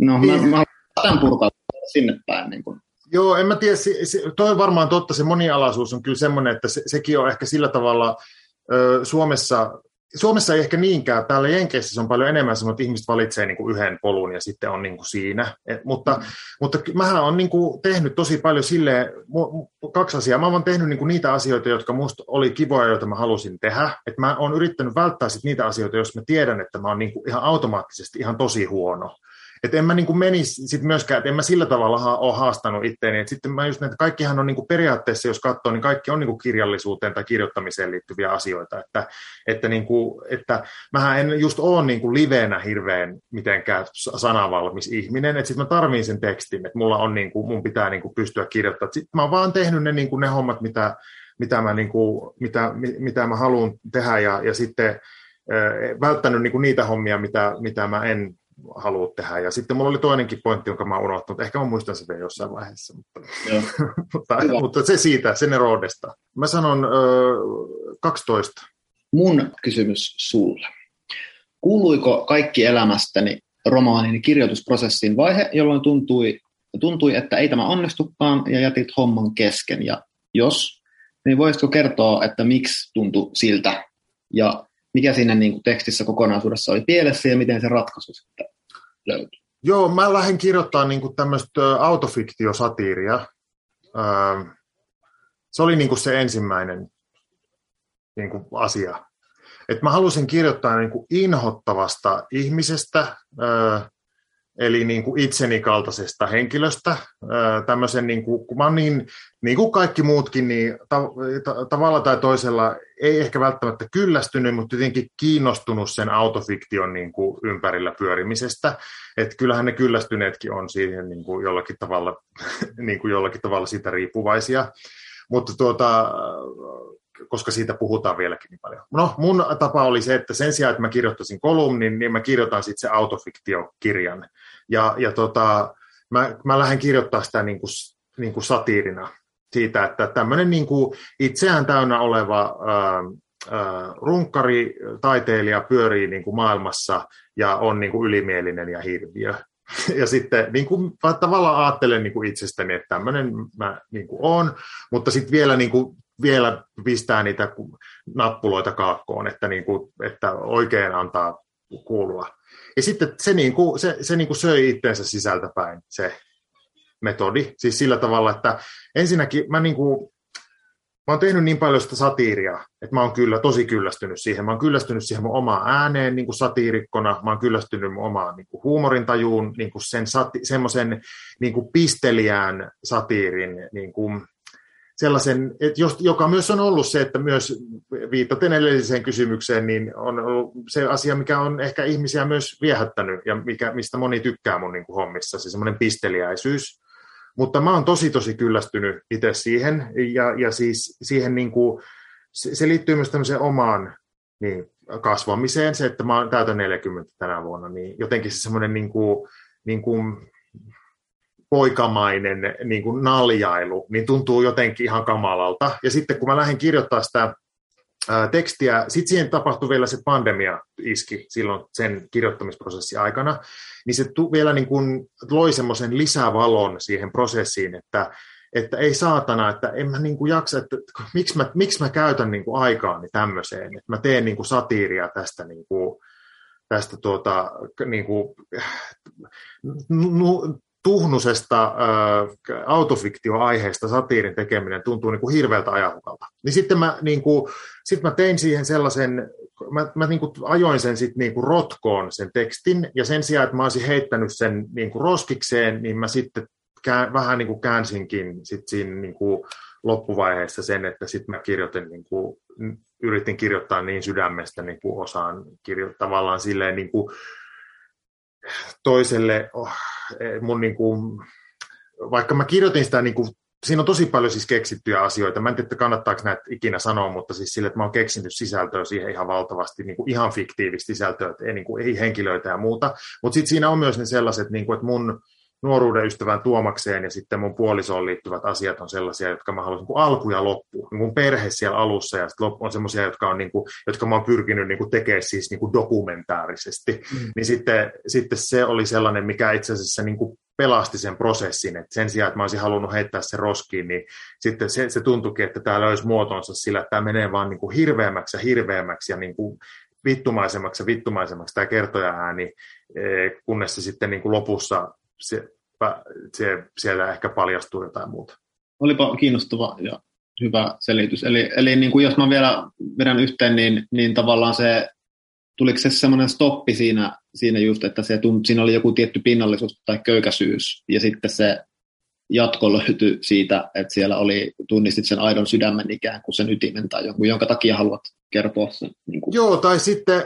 no mä, niin. mä haluan purkaa sinne päin. Niin kuin.
Joo, en mä tiedä, se, se, toi on varmaan totta, se monialaisuus on kyllä semmoinen, että se, sekin on ehkä sillä tavalla ö, Suomessa Suomessa ei ehkä niinkään, täällä Jenkeissä se on paljon enemmän semmoinen, että ihmiset valitsee niin kuin yhden polun ja sitten on niin kuin siinä. Et, mutta, mm. mutta mähän olen niin kuin tehnyt tosi paljon sille kaksi asiaa. Mä olen tehnyt niin kuin niitä asioita, jotka musta oli kivoja, joita mä halusin tehdä. Et mä oon yrittänyt välttää sit niitä asioita, jos mä tiedän, että mä oon niin kuin ihan automaattisesti ihan tosi huono. Että en mä niin menisi sit myöskään, että en mä sillä tavalla ha- ole haastanut itteeni. Et sitten mä just, että kaikkihan on niin kuin periaatteessa, jos katsoo, niin kaikki on niin kuin kirjallisuuteen tai kirjoittamiseen liittyviä asioita. Että, että, niin kuin, että mähän en just ole niin kuin hirveän mitenkään sanavalmis ihminen, että sitten mä tarviin sen tekstin, että mulla on niin kuin, mun pitää niin kuin pystyä kirjoittamaan. Sitten mä oon vaan tehnyt ne, niin kuin ne hommat, mitä, mitä mä, niin kuin, mitä, mitä mä haluan tehdä ja, ja sitten välttänyt niin kuin niitä hommia, mitä, mitä mä en halua tehdä. Ja sitten mulla oli toinenkin pointti, jonka mä unohtanut. Ehkä mä muistan sen vielä jossain vaiheessa. Mutta, <laughs> mutta, mutta se siitä, sen eroodesta. Mä sanon ö, 12.
Mun kysymys sulle. Kuuluiko kaikki elämästäni romaanin kirjoitusprosessin vaihe, jolloin tuntui, tuntui, että ei tämä onnistukaan ja jätit homman kesken? Ja jos, niin voisitko kertoa, että miksi tuntui siltä? Ja mikä siinä niin kuin tekstissä kokonaisuudessa oli pielessä ja miten se ratkaisu sitten löytyi?
Joo, mä lähdin kirjoittamaan niin kuin tämmöistä autofiktiosatiiria. Se oli niin kuin se ensimmäinen niin kuin asia. Et mä halusin kirjoittaa niin kuin inhottavasta ihmisestä, eli niin kuin itseni kaltaisesta henkilöstä. Tämmöisen, niin kuin, kun mä niin, niin kuin kaikki muutkin, niin ta, ta, tavalla tai toisella ei ehkä välttämättä kyllästynyt, mutta jotenkin kiinnostunut sen autofiktion niin kuin ympärillä pyörimisestä. Että kyllähän ne kyllästyneetkin on siihen niin kuin jollakin, tavalla, <laughs> niin kuin jollakin tavalla siitä riippuvaisia. Mutta tuota, koska siitä puhutaan vieläkin niin paljon. No, mun tapa oli se, että sen sijaan, että mä kirjoittaisin kolumnin, niin mä kirjoitan sitten se autofiktiokirjan. Ja, ja tota, mä, mä lähden kirjoittaa sitä niin kuin, niin kuin satiirina siitä, että tämmöinen niin kuin itseään täynnä oleva ää, ää, runkkari, taiteilija pyörii niin kuin maailmassa ja on niin kuin ylimielinen ja hirviö. <laughs> Ja sitten niin kuin, tavallaan ajattelen niin kuin itsestäni, että tämmöinen mä niin kuin olen, mutta sitten vielä niin kuin vielä pistää niitä nappuloita kaakkoon, että, niin kuin, että oikein antaa kuulua. Ja sitten se, niin kuin, se, se niin kuin söi itseensä sisältäpäin, se metodi. Siis sillä tavalla, että ensinnäkin mä, niin kuin, mä oon tehnyt niin paljon sitä satiiria, että mä oon kyllä tosi kyllästynyt siihen. Mä oon kyllästynyt siihen mun omaan ääneen niin kuin satiirikkona, mä oon kyllästynyt mun omaan niin kuin huumorintajuun, niin kuin sen sati, semmoisen niin kuin pisteliään satiirin niin kuin, sellaisen, että joka myös on ollut se, että myös viitaten edelliseen kysymykseen, niin on ollut se asia, mikä on ehkä ihmisiä myös viehättänyt ja mikä, mistä moni tykkää mun niin kuin hommissa, se semmoinen pisteliäisyys. Mutta mä oon tosi tosi kyllästynyt itse siihen ja, ja siis siihen niin kuin, se, se liittyy myös tämmöiseen omaan niin, kasvamiseen, se, että mä oon täytän 40 tänä vuonna, niin jotenkin se semmoinen niin kuin, niin kuin poikamainen niin kuin naljailu, niin tuntuu jotenkin ihan kamalalta. Ja sitten kun mä lähdin kirjoittaa sitä tekstiä, sitten siihen tapahtui vielä se pandemia iski silloin sen kirjoittamisprosessin aikana, niin se tu, vielä niin kuin loi semmoisen lisävalon siihen prosessiin, että että ei saatana, että en mä niin kuin jaksa, että miksi mä, miksi mä käytän niin kuin aikaani tämmöiseen, että mä teen niin kuin satiiria tästä, niin kuin, tästä tuota, niin kuin, tuhnusesta äh, autofiktioaiheesta satiirin tekeminen tuntuu niin kuin hirveältä ajahukalta. Niin sitten mä, niin kuin, sit mä tein siihen sellaisen, mä, mä niin kuin ajoin sen sitten niin kuin rotkoon sen tekstin, ja sen sijaan, että mä olisin heittänyt sen niin kuin roskikseen, niin mä sitten kään, vähän niin kuin käänsinkin sit siinä niin kuin loppuvaiheessa sen, että sitten mä kirjoitin, niin kuin, yritin kirjoittaa niin sydämestä niin kuin osaan kirjoittaa tavallaan silleen niin kuin toiselle oh, mun niin kuin, vaikka mä kirjoitin sitä niin kuin siinä on tosi paljon siis keksittyjä asioita. Mä en tiedä, kannattaako näitä ikinä sanoa, mutta siis sille, että mä oon keksinyt sisältöä siihen ihan valtavasti, niin kuin ihan fiktiivistä sisältöä, että ei, niin kuin, ei henkilöitä ja muuta. Mutta sitten siinä on myös ne sellaiset, niin kuin, että mun nuoruuden ystävän Tuomakseen ja sitten mun puolisoon liittyvät asiat on sellaisia, jotka mä haluaisin niin alku ja loppu. Niin mun perhe siellä alussa ja sitten loppu on sellaisia, jotka, on, niin kuin, jotka mä oon pyrkinyt niin kuin tekemään siis niin kuin dokumentaarisesti. Mm. Niin sitten, sitten se oli sellainen, mikä itse asiassa niin kuin pelasti sen prosessin, että sen sijaan, että mä olisin halunnut heittää se roskiin, niin sitten se, se tuntuikin, että tämä löysi muotonsa sillä, että tämä menee vaan niin kuin hirveämmäksi ja hirveämmäksi ja niin kuin vittumaisemmaksi ja vittumaisemmaksi tämä kertoja ääni, eh, kunnes se sitten niin kuin lopussa se, se, siellä ehkä paljastuu jotain muuta.
Olipa kiinnostava ja hyvä selitys. Eli, eli niin kuin jos mä vielä vedän yhteen, niin, niin tavallaan se, tuliko se semmoinen stoppi siinä, siinä just, että se siinä oli joku tietty pinnallisuus tai köykäisyys, ja sitten se jatko löytyi siitä, että siellä oli, tunnistit sen aidon sydämen ikään kuin sen ytimen tai jonkun, jonka takia haluat kertoa sen. Niin kuin.
Joo, tai sitten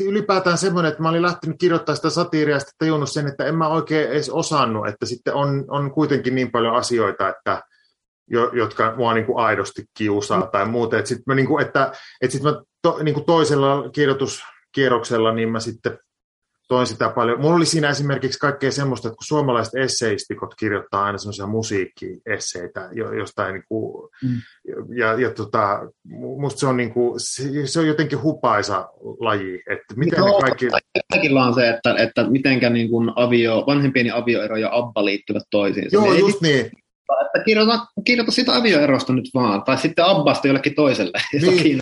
ylipäätään semmoinen, että mä olin lähtenyt kirjoittamaan sitä satiiria ja sitten tajunnut sen, että en mä oikein edes osannut, että sitten on, on kuitenkin niin paljon asioita, että, jo, jotka mua niin kuin aidosti kiusaa tai muuta. Että sitten mä, niin kuin, että, että sit mä to, niin kuin toisella kirjoituskierroksella niin mä sitten toin sitä paljon. Mulla oli siinä esimerkiksi kaikkea semmoista, että kun suomalaiset esseistikot kirjoittaa aina semmoisia musiikkiesseitä jostain, niin kuin, mm. ja, ja tota, musta se on, niin kuin, se on jotenkin hupaisa laji, että miten ne kaikki...
Kaikilla on se, että, että mitenkä niin kuin avio, vanhempien avioero ja Abba liittyvät toisiinsa.
Joo, niin just niin.
Että kirjoita, kirjoita sitä avioerosta nyt vaan, tai sitten Abbasta jollekin toiselle. <laughs> Niin.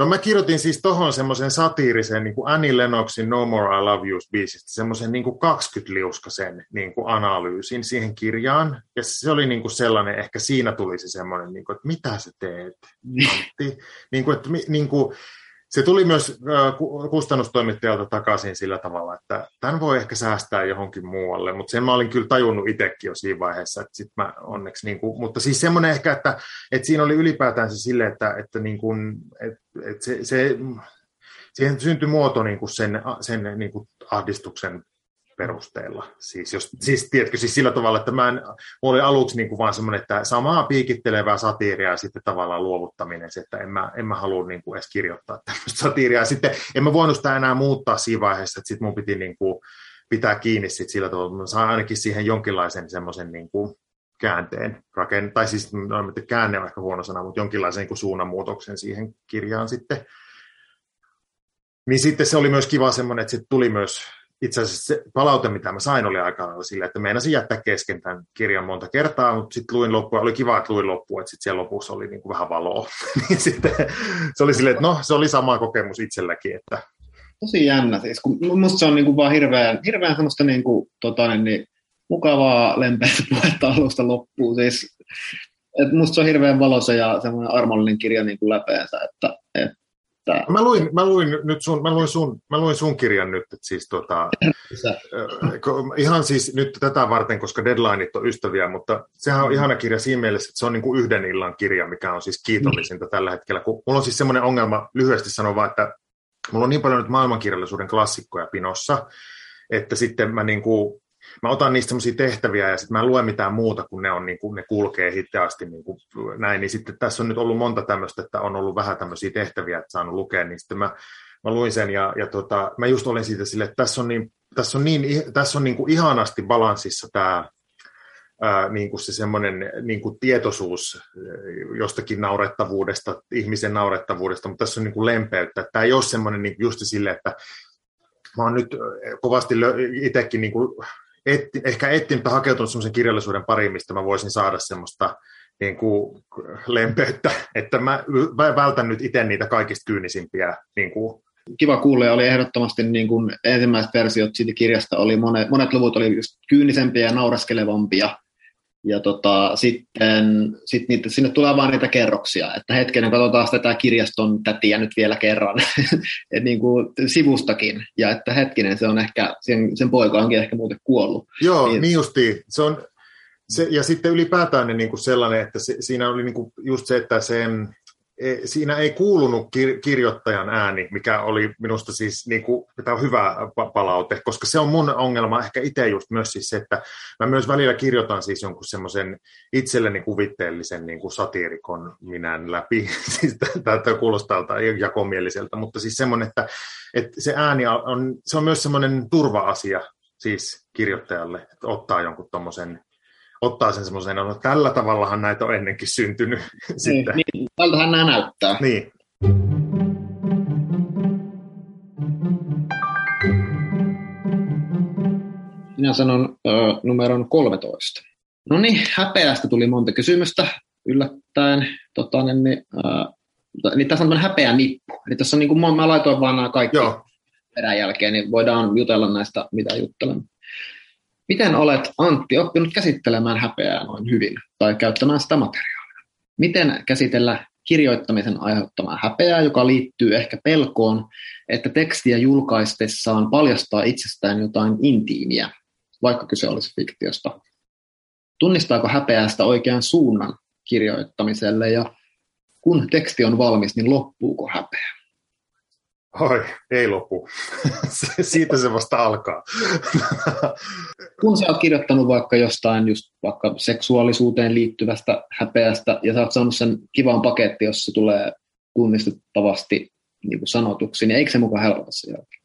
No mä kirjoitin siis tohon semmoisen satiirisen niin kuin Annie Lennoxin No More I Love You biisistä, semmoisen niin 20-liuskasen niin kuin analyysin siihen kirjaan. Ja se oli niin kuin sellainen, ehkä siinä tuli se semmoinen, niin kuin, että mitä sä teet, Antti? niin kuin, että, niin kuin, se tuli myös kustannustoimittajalta takaisin sillä tavalla, että tämän voi ehkä säästää johonkin muualle, mutta sen mä olin kyllä tajunnut itsekin jo siinä vaiheessa, että sit mä onneksi, niin kuin, mutta siis semmoinen ehkä, että, että siinä oli ylipäätään se sille, että, että, niin kuin, että, että se, se, siihen syntyi muoto niin kuin sen, sen niin kuin ahdistuksen perusteella. Siis, jos, siis tiedätkö, siis sillä tavalla, että mä en, oli aluksi niin kuin vaan semmoinen, että samaa piikittelevää satiiria ja sitten tavallaan luovuttaminen, että en mä, en mä halua niin kuin edes kirjoittaa tämmöistä satiiria. Sitten en mä voinut sitä enää muuttaa siinä vaiheessa, että sitten mun piti niin kuin pitää kiinni sit sillä tavalla, että mä saan ainakin siihen jonkinlaisen semmoisen niin kuin käänteen, raken, tai siis no, käänne on ehkä huono sana, mutta jonkinlaisen niin kuin suunnanmuutoksen siihen kirjaan sitten. Niin sitten se oli myös kiva semmoinen, että sitten tuli myös itse asiassa se palaute, mitä mä sain, oli aika lailla sillä, että meinasin jättää kesken tämän kirjan monta kertaa, mutta sitten luin loppua, oli kiva, että luin loppuun, että sitten siellä lopussa oli niin kuin vähän valoa. <laughs> niin sitten se oli silleen, että no, se oli sama kokemus itselläkin. Että...
Tosi jännä siis, kun musta se on niin kuin vaan hirveän, hirveän semmoista niin kuin, tota, niin, niin, mukavaa lempeää puhetta alusta loppuun. Siis, et musta se on hirveän valoisa ja semmoinen armollinen kirja niin kuin läpeensä, että, että
että... Mä luin, mä luin nyt sun, mä luin sun, mä luin sun kirjan nyt, että siis tota, ihan siis nyt tätä varten, koska deadlineit on ystäviä, mutta sehän on ihana kirja siinä mielessä, että se on niin kuin yhden illan kirja, mikä on siis kiitollisinta tällä hetkellä. Kun mulla on siis semmoinen ongelma, lyhyesti sanon vaan, että mulla on niin paljon nyt maailmankirjallisuuden klassikkoja pinossa, että sitten mä niin kuin mä otan niistä sellaisia tehtäviä ja sitten mä en lue mitään muuta, kun ne, on, niin kuin, ne kulkee hitaasti niin kuin näin. Niin sitten tässä on nyt ollut monta tämmöistä, että on ollut vähän tämmöisiä tehtäviä, että saanut lukea, niin sitten mä, mä luin sen ja, ja tota, mä just olin siitä sille, että tässä on niin, tässä on niin, tässä on niin kuin ihanasti balanssissa tämä ää, niin kuin se semmoinen niin kuin tietoisuus jostakin naurettavuudesta, ihmisen naurettavuudesta, mutta tässä on niin kuin lempeyttä. Tämä ei ole semmoinen niin just sille, että mä oon nyt kovasti itsekin niin kuin etti, ehkä etsin hakeutunut semmoisen kirjallisuuden pariin, mistä mä voisin saada semmoista niin kuin lempeyttä, että mä vältän nyt itse niitä kaikista kyynisimpiä. Niin kuin.
Kiva kuulla ja oli ehdottomasti niin kuin ensimmäiset versiot siitä kirjasta, oli monet, monet luvut oli just kyynisempiä ja nauraskelevampia, ja tota, sitten sit niitä, sinne tulee vaan niitä kerroksia, että hetken katsotaan tätä kirjaston tätiä nyt vielä kerran, <laughs> et niin kuin sivustakin, ja että hetkinen, se on ehkä, sen, sen poika onkin ehkä muuten kuollut.
Joo, niin, niin justiin. Se on, se, ja sitten ylipäätään ne, niin kuin sellainen, että se, siinä oli niin kuin just se, että se, siinä ei kuulunut kir- kirjoittajan ääni, mikä oli minusta siis niin kuin, tämä on hyvä palaute, koska se on mun ongelma ehkä itse just myös siis se, että mä myös välillä kirjoitan siis jonkun semmoisen itselleni kuvitteellisen niin kuin satiirikon minän läpi, <laughs> siis tämä kuulostaa jakomieliseltä, mutta siis semmoinen, että, että se ääni on, se on myös semmoinen turva-asia siis kirjoittajalle, että ottaa jonkun tommosen ottaa sen semmoisen, no tällä tavallahan näitä on ennenkin syntynyt. <laughs>
Niin, sitten. niin tältähän nämä näyttää.
Niin.
Minä sanon ö, numeron 13. No niin, häpeästä tuli monta kysymystä yllättäen. Tota, niin, niin, ö, niin tässä on häpeä nippu. Eli tässä on niin kuin, mä laitoin vaan nämä kaikki Joo. peräjälkeen, niin voidaan jutella näistä, mitä juttelemme. Miten olet, Antti, oppinut käsittelemään häpeää noin hyvin tai käyttämään sitä materiaalia? Miten käsitellä kirjoittamisen aiheuttamaa häpeää, joka liittyy ehkä pelkoon, että tekstiä julkaistessaan paljastaa itsestään jotain intiimiä, vaikka kyse olisi fiktiosta? Tunnistaako häpeästä oikean suunnan kirjoittamiselle ja kun teksti on valmis, niin loppuuko häpeä?
Oi, ei lopu. <laughs> Siitä se vasta alkaa. <laughs>
Kun sä oot kirjoittanut vaikka jostain just vaikka seksuaalisuuteen liittyvästä häpeästä ja sä oot saanut sen kivan paketti, jossa se tulee tunnistettavasti niin kuin sanotuksi, niin eikö se mukaan helpota se jälkeen?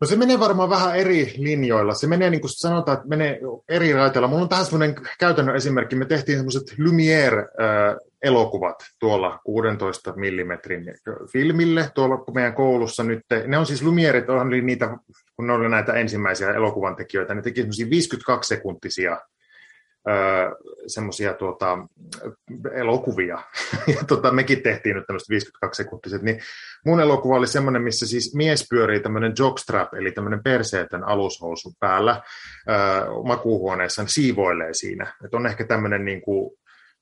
No se menee varmaan vähän eri linjoilla. Se menee, niin kuin sanotaan, että menee eri raiteilla. Mulla on tähän semmoinen käytännön esimerkki. Me tehtiin semmoiset Lumière-elokuvat tuolla 16 mm filmille tuolla meidän koulussa nyt. Ne on siis Lumierit, oli niitä, kun ne oli näitä ensimmäisiä elokuvan tekijöitä, ne teki semmoisia 52 sekuntisia semmoisia tuota, elokuvia. <laughs> ja tota, mekin tehtiin nyt tämmöiset 52 sekuntiset. Niin mun elokuva oli semmoinen, missä siis mies pyörii tämmöinen jockstrap, eli tämmöinen perseetön alushousu päällä makuuhuoneessa, niin siivoilee siinä. Et on ehkä tämmöinen niin kuin,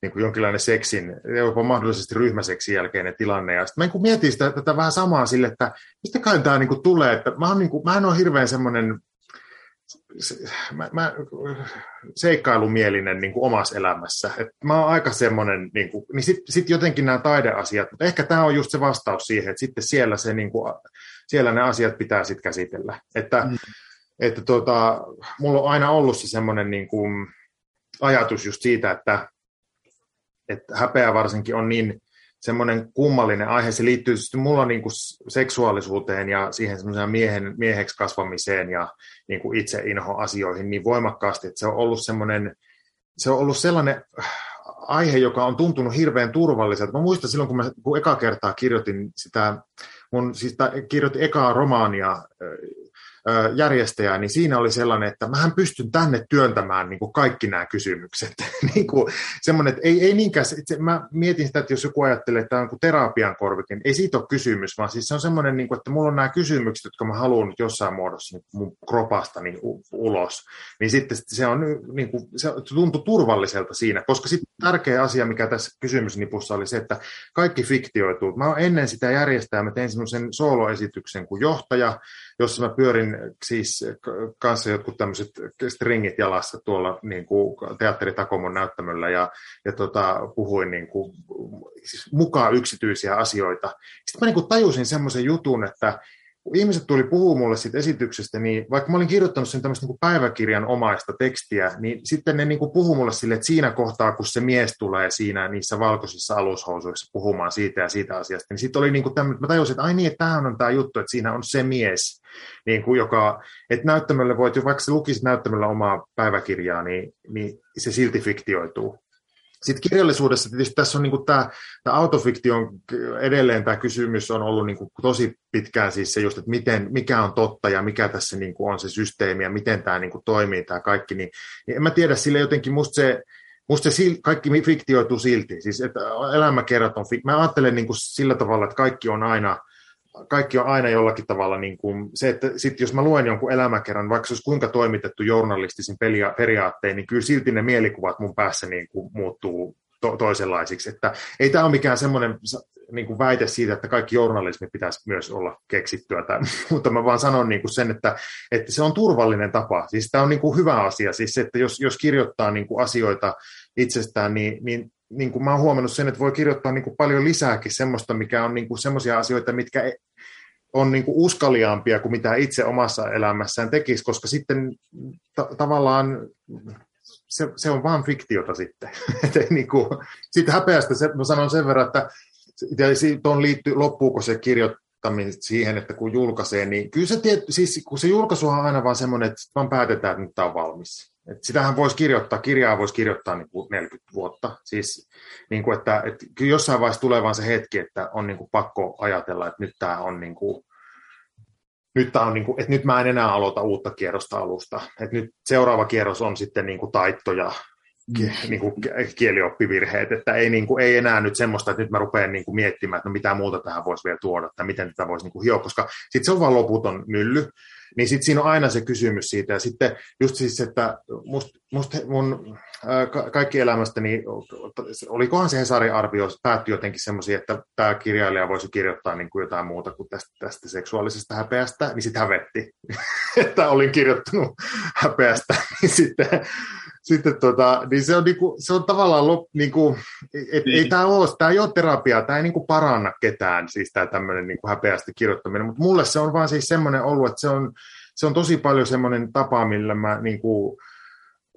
niin kuin jonkinlainen seksin, jopa mahdollisesti ryhmäseksin jälkeinen tilanne. Ja sitten mä niin mietin sitä, tätä vähän samaa sille, että mistä kai tämä niin kuin tulee, että mä, on, niin kuin, mä en ole hirveän semmoinen mä, mä, seikkailumielinen niin kuin omassa elämässä. Et mä oon aika semmoinen, niin, kuin, niin sitten sit jotenkin nämä taideasiat, mutta ehkä tämä on just se vastaus siihen, että sitten siellä, se, niin kuin, siellä ne asiat pitää sitten käsitellä. Että, mm. että tota, mulla on aina ollut se semmoinen niin kuin, ajatus just siitä, että, että häpeä varsinkin on niin semmoinen kummallinen aihe. Se liittyy siis mulla niin kuin seksuaalisuuteen ja siihen miehen, mieheksi kasvamiseen ja niin kuin itse inho asioihin niin voimakkaasti, että se on ollut semmoinen, se on ollut sellainen aihe, joka on tuntunut hirveän turvalliselta. Mä muistan silloin, kun mä kun eka kertaa kirjoitin sitä, mun, siis kirjoitin ekaa romaania järjestäjää, niin siinä oli sellainen, että mähän pystyn tänne työntämään niin kuin kaikki nämä kysymykset. <laughs> niin kuin semmoinen, että ei, ei niinkään, itse, mä mietin sitä, että jos joku ajattelee, että tämä on kuin terapian korvikin, niin ei siitä ole kysymys, vaan siis se on semmoinen, niin kuin, että mulla on nämä kysymykset, jotka mä haluan jossain muodossa niin mun kropasta niin ulos. Niin sitten se, on, niin kuin, se tuntui turvalliselta siinä, koska sitten tärkeä asia, mikä tässä kysymysnipussa oli se, että kaikki fiktioituu. Mä ennen sitä järjestää, mä tein semmoisen soloesityksen kuin johtaja, jossa mä pyörin siis kanssa jotkut tämmöiset stringit jalassa tuolla niin kuin teatteritakomon näyttämöllä ja, ja tota, puhuin niin kuin, siis mukaan yksityisiä asioita. Sitten mä niin kuin tajusin semmoisen jutun, että kun ihmiset tuli puhua mulle siitä esityksestä, niin vaikka mä olin kirjoittanut sen tämmöistä niin päiväkirjan omaista tekstiä, niin sitten ne niin puhuu mulle sille, että siinä kohtaa, kun se mies tulee siinä niissä valkoisissa alushousuissa puhumaan siitä ja siitä asiasta, niin sitten oli niin kuin tämmöinen, mä tajusin, että ai niin, että tämähän on tämä juttu, että siinä on se mies, niin kuin joka, että näyttämölle voit, vaikka se lukisi näyttämöllä omaa päiväkirjaa, niin, niin se silti fiktioituu. Sitten kirjallisuudessa tietysti tässä on niin tämä, tämä autofiktion edelleen tämä kysymys on ollut niin kuin tosi pitkään siis se just, että miten, mikä on totta ja mikä tässä niin kuin on se systeemi ja miten tämä niin kuin toimii tämä kaikki, niin, niin en mä tiedä, sille jotenkin musta se, musta se kaikki fiktioituu silti, siis että elämäkerrat on, mä ajattelen niin kuin sillä tavalla, että kaikki on aina, kaikki on aina jollakin tavalla niin kuin se, että sit jos mä luen jonkun elämäkerran, vaikka se olisi kuinka toimitettu journalistisin periaattein, niin kyllä silti ne mielikuvat mun päässä niin kuin muuttuu to- toisenlaisiksi. Että ei tämä ole mikään semmoinen niin kuin väite siitä, että kaikki journalismi pitäisi myös olla keksittyä, tai, <laughs> mutta mä vaan sanon niin kuin sen, että, että se on turvallinen tapa. Siis tämä on niin kuin hyvä asia, siis että jos, jos kirjoittaa niin kuin asioita itsestään, niin, niin niin kuin mä oon huomannut sen, että voi kirjoittaa niin kuin paljon lisääkin semmoista, mikä on niin kuin semmoisia asioita, mitkä e- on niin kuin uskaliaampia kuin mitä itse omassa elämässään tekisi, koska sitten ta- tavallaan se, se on vaan fiktiota sitten. <laughs> niin kuin, sitten häpeästä se, mä sanon sen verran, että tuon liittyy, loppuuko se kirjoittaminen siihen, että kun julkaisee, niin kyllä se, tiet, siis, kun se julkaisu on aina vaan semmoinen, että vaan päätetään, että nyt tämä on valmis. Et sitähän voisi kirjoittaa, kirjaa voisi kirjoittaa niin kuin 40 vuotta. Siis, niin kuin, että, että kyllä jossain vaiheessa tulee vaan se hetki, että on niin kuin pakko ajatella, että nyt tämä on niin kuin, nyt, tämä on niin kuin, että nyt mä en enää aloita uutta kierrosta alusta. Että nyt seuraava kierros on sitten niin kuin taitto ja mm. niin kuin kielioppivirheet, että ei, niin kuin, ei enää nyt semmoista, että nyt mä rupean niin kuin miettimään, että no mitä muuta tähän voisi vielä tuoda, että miten tätä voisi niin kuin hioa, koska sitten se on vaan loputon mylly, niin sitten siinä on aina se kysymys siitä. Ja sitten just siis, että must, must mun ää, kaikki elämästäni, olikohan se Hesarin arvio, päättyi jotenkin semmoisia, että tämä kirjailija voisi kirjoittaa niin kuin jotain muuta kuin tästä, tästä seksuaalisesta häpeästä, niin sitten hävetti, <laughs> että olin kirjoittanut häpeästä, <laughs> niin sitten sitten tota, niin se on, niinku, se on tavallaan, lop, niinku, et, niin. ei tämä ole, tämä ei ole terapiaa, tämä ei niinku paranna ketään, siis tämä tämmöinen niinku häpeästi kirjoittaminen, mutta mulle se on vaan siis semmoinen ollut, että se on, se on tosi paljon semmoinen tapa, millä mä niinku,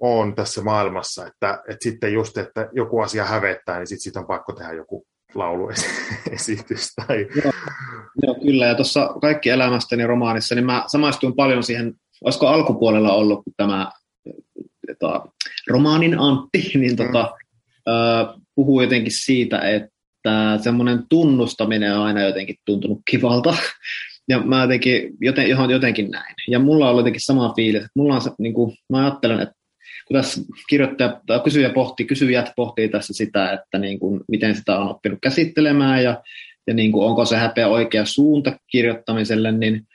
on tässä maailmassa, että, että sitten just, että joku asia hävettää, niin sitten sit on pakko tehdä joku lauluesitys. <laughs> Tai...
Joo, joo, kyllä, ja tuossa kaikki elämästäni romaanissa, niin mä samaistuin paljon siihen, olisiko alkupuolella ollut, tämä tota, romaanin Antti, <laughs> niin tota, mm. ö, puhuu jotenkin siitä, että semmoinen tunnustaminen on aina jotenkin tuntunut kivalta. <laughs> Ja mä jotenkin, joten, johon jotenkin näin. Ja mulla on jotenkin sama fiilis, että mulla on se, niin kuin, mä ajattelen, että kun tässä kirjoittaja, tai kysyjä pohtii, kysyjät pohtii tässä sitä, että niin kuin, miten sitä on oppinut käsittelemään ja, ja niin kuin, onko se häpeä oikea suunta kirjoittamiselle, niin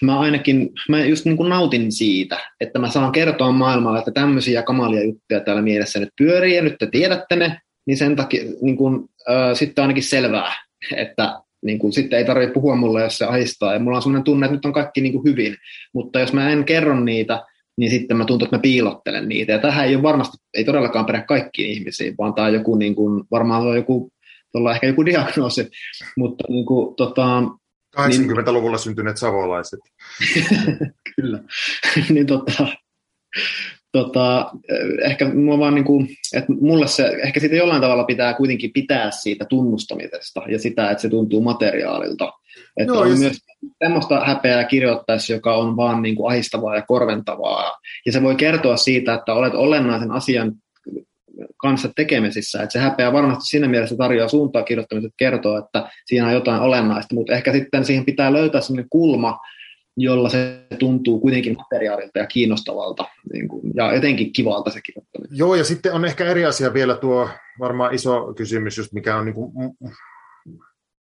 mä ainakin, mä just niin kuin nautin siitä, että mä saan kertoa maailmalle, että tämmöisiä kamalia juttuja täällä mielessä nyt pyörii ja nyt te tiedätte ne, niin sen takia niin kuin, äh, sitten ainakin selvää, että niin kuin, sitten ei tarvitse puhua mulle, jos se ahistaa. Ja mulla on sellainen tunne, että nyt on kaikki niin kuin hyvin. Mutta jos mä en kerro niitä, niin sitten mä tuntuu, että mä piilottelen niitä. Ja tähän ei ole varmasti, ei todellakaan perä kaikkiin ihmisiin, vaan tämä on joku, niin kuin, varmaan on joku, tuolla ehkä joku diagnoosi. Mutta niin kuin, tota,
80-luvulla niin, syntyneet savolaiset. <laughs>
Kyllä. niin tota, tota, ehkä mulla vaan niin kuin, että mulle se, ehkä siitä jollain tavalla pitää kuitenkin pitää siitä tunnustamisesta ja sitä, että se tuntuu materiaalilta. Että no, on jos... myös semmoista häpeää kirjoittaessa, joka on vaan niin kuin ahistavaa ja korventavaa. Ja se voi kertoa siitä, että olet olennaisen asian kanssa tekemisissä. Että se häpeä varmasti siinä mielessä tarjoaa suuntaa kirjoittamiset kertoo, että siinä on jotain olennaista, mutta ehkä sitten siihen pitää löytää sellainen kulma, jolla se tuntuu kuitenkin materiaalilta ja kiinnostavalta niin kuin, ja etenkin kivalta se kirjoittaminen.
Joo, ja sitten on ehkä eri asia vielä tuo varmaan iso kysymys, just mikä on niin kuin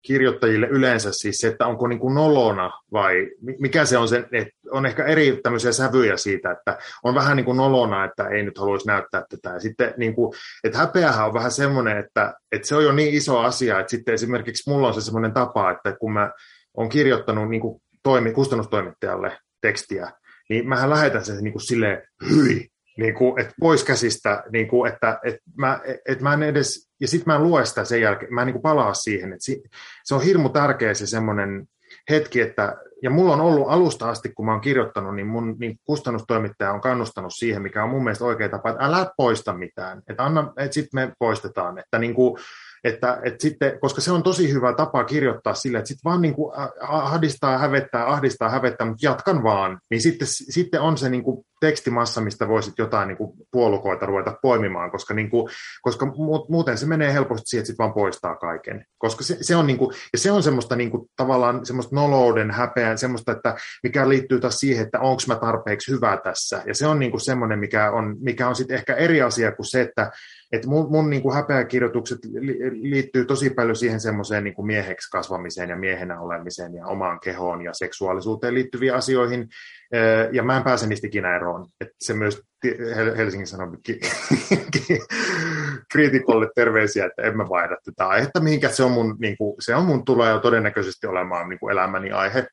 kirjoittajille yleensä siis se, että onko niin kuin nolona vai mikä se on se, että on ehkä eri tämmöisiä sävyjä siitä, että on vähän niin kuin nolona, että ei nyt haluaisi näyttää tätä. Ja sitten niin kuin, että häpeähän on vähän semmoinen, että, että se on jo niin iso asia, että sitten esimerkiksi mulla on se semmoinen tapa, että kun mä oon kirjoittanut niin kuin toimi, kustannustoimittajalle tekstiä, niin mähän lähetän sen niin kuin silleen, hyi, niin kuin, että pois käsistä, niin kuin, että, että, mä, että mä en edes, ja sitten mä en lue sitä sen jälkeen, mä en niin kuin palaa siihen, että si, se on hirmu tärkeä se semmoinen hetki, että, ja mulla on ollut alusta asti, kun mä oon kirjoittanut, niin mun niin kustannustoimittaja on kannustanut siihen, mikä on mun mielestä oikea tapa, että älä poista mitään, että, anna, että sitten me poistetaan, että niin kuin, että, että sitten, koska se on tosi hyvä tapa kirjoittaa sille, että sitten vaan niin kuin ahdistaa, hävettää, ahdistaa, hävettää, mutta jatkan vaan, niin sitten, sitten on se niin kuin tekstimassa, mistä voisit jotain niin kuin puolukoita ruveta poimimaan, koska, niin kuin, koska muuten se menee helposti siihen, että sitten vaan poistaa kaiken. Koska se, se on, niin kuin, ja se on semmoista niin kuin, tavallaan semmoista nolouden häpeää, semmoista, että mikä liittyy taas siihen, että onko mä tarpeeksi hyvä tässä. Ja se on niin kuin semmoinen, mikä on, mikä on sitten ehkä eri asia kuin se, että että mun, mun niin kuin häpeäkirjoitukset liittyy tosi paljon siihen semmoiseen niin mieheksi kasvamiseen ja miehenä olemiseen ja omaan kehoon ja seksuaalisuuteen liittyviin asioihin, ja mä en pääse niistä ikinä eroon. Et se myös Helsingin Sanomat kriitikolle terveisiä, että en mä vaihda tätä aihetta mihinkä se on mun, niin kuin, se on mun tulee todennäköisesti olemaan niin kuin elämäni aihe.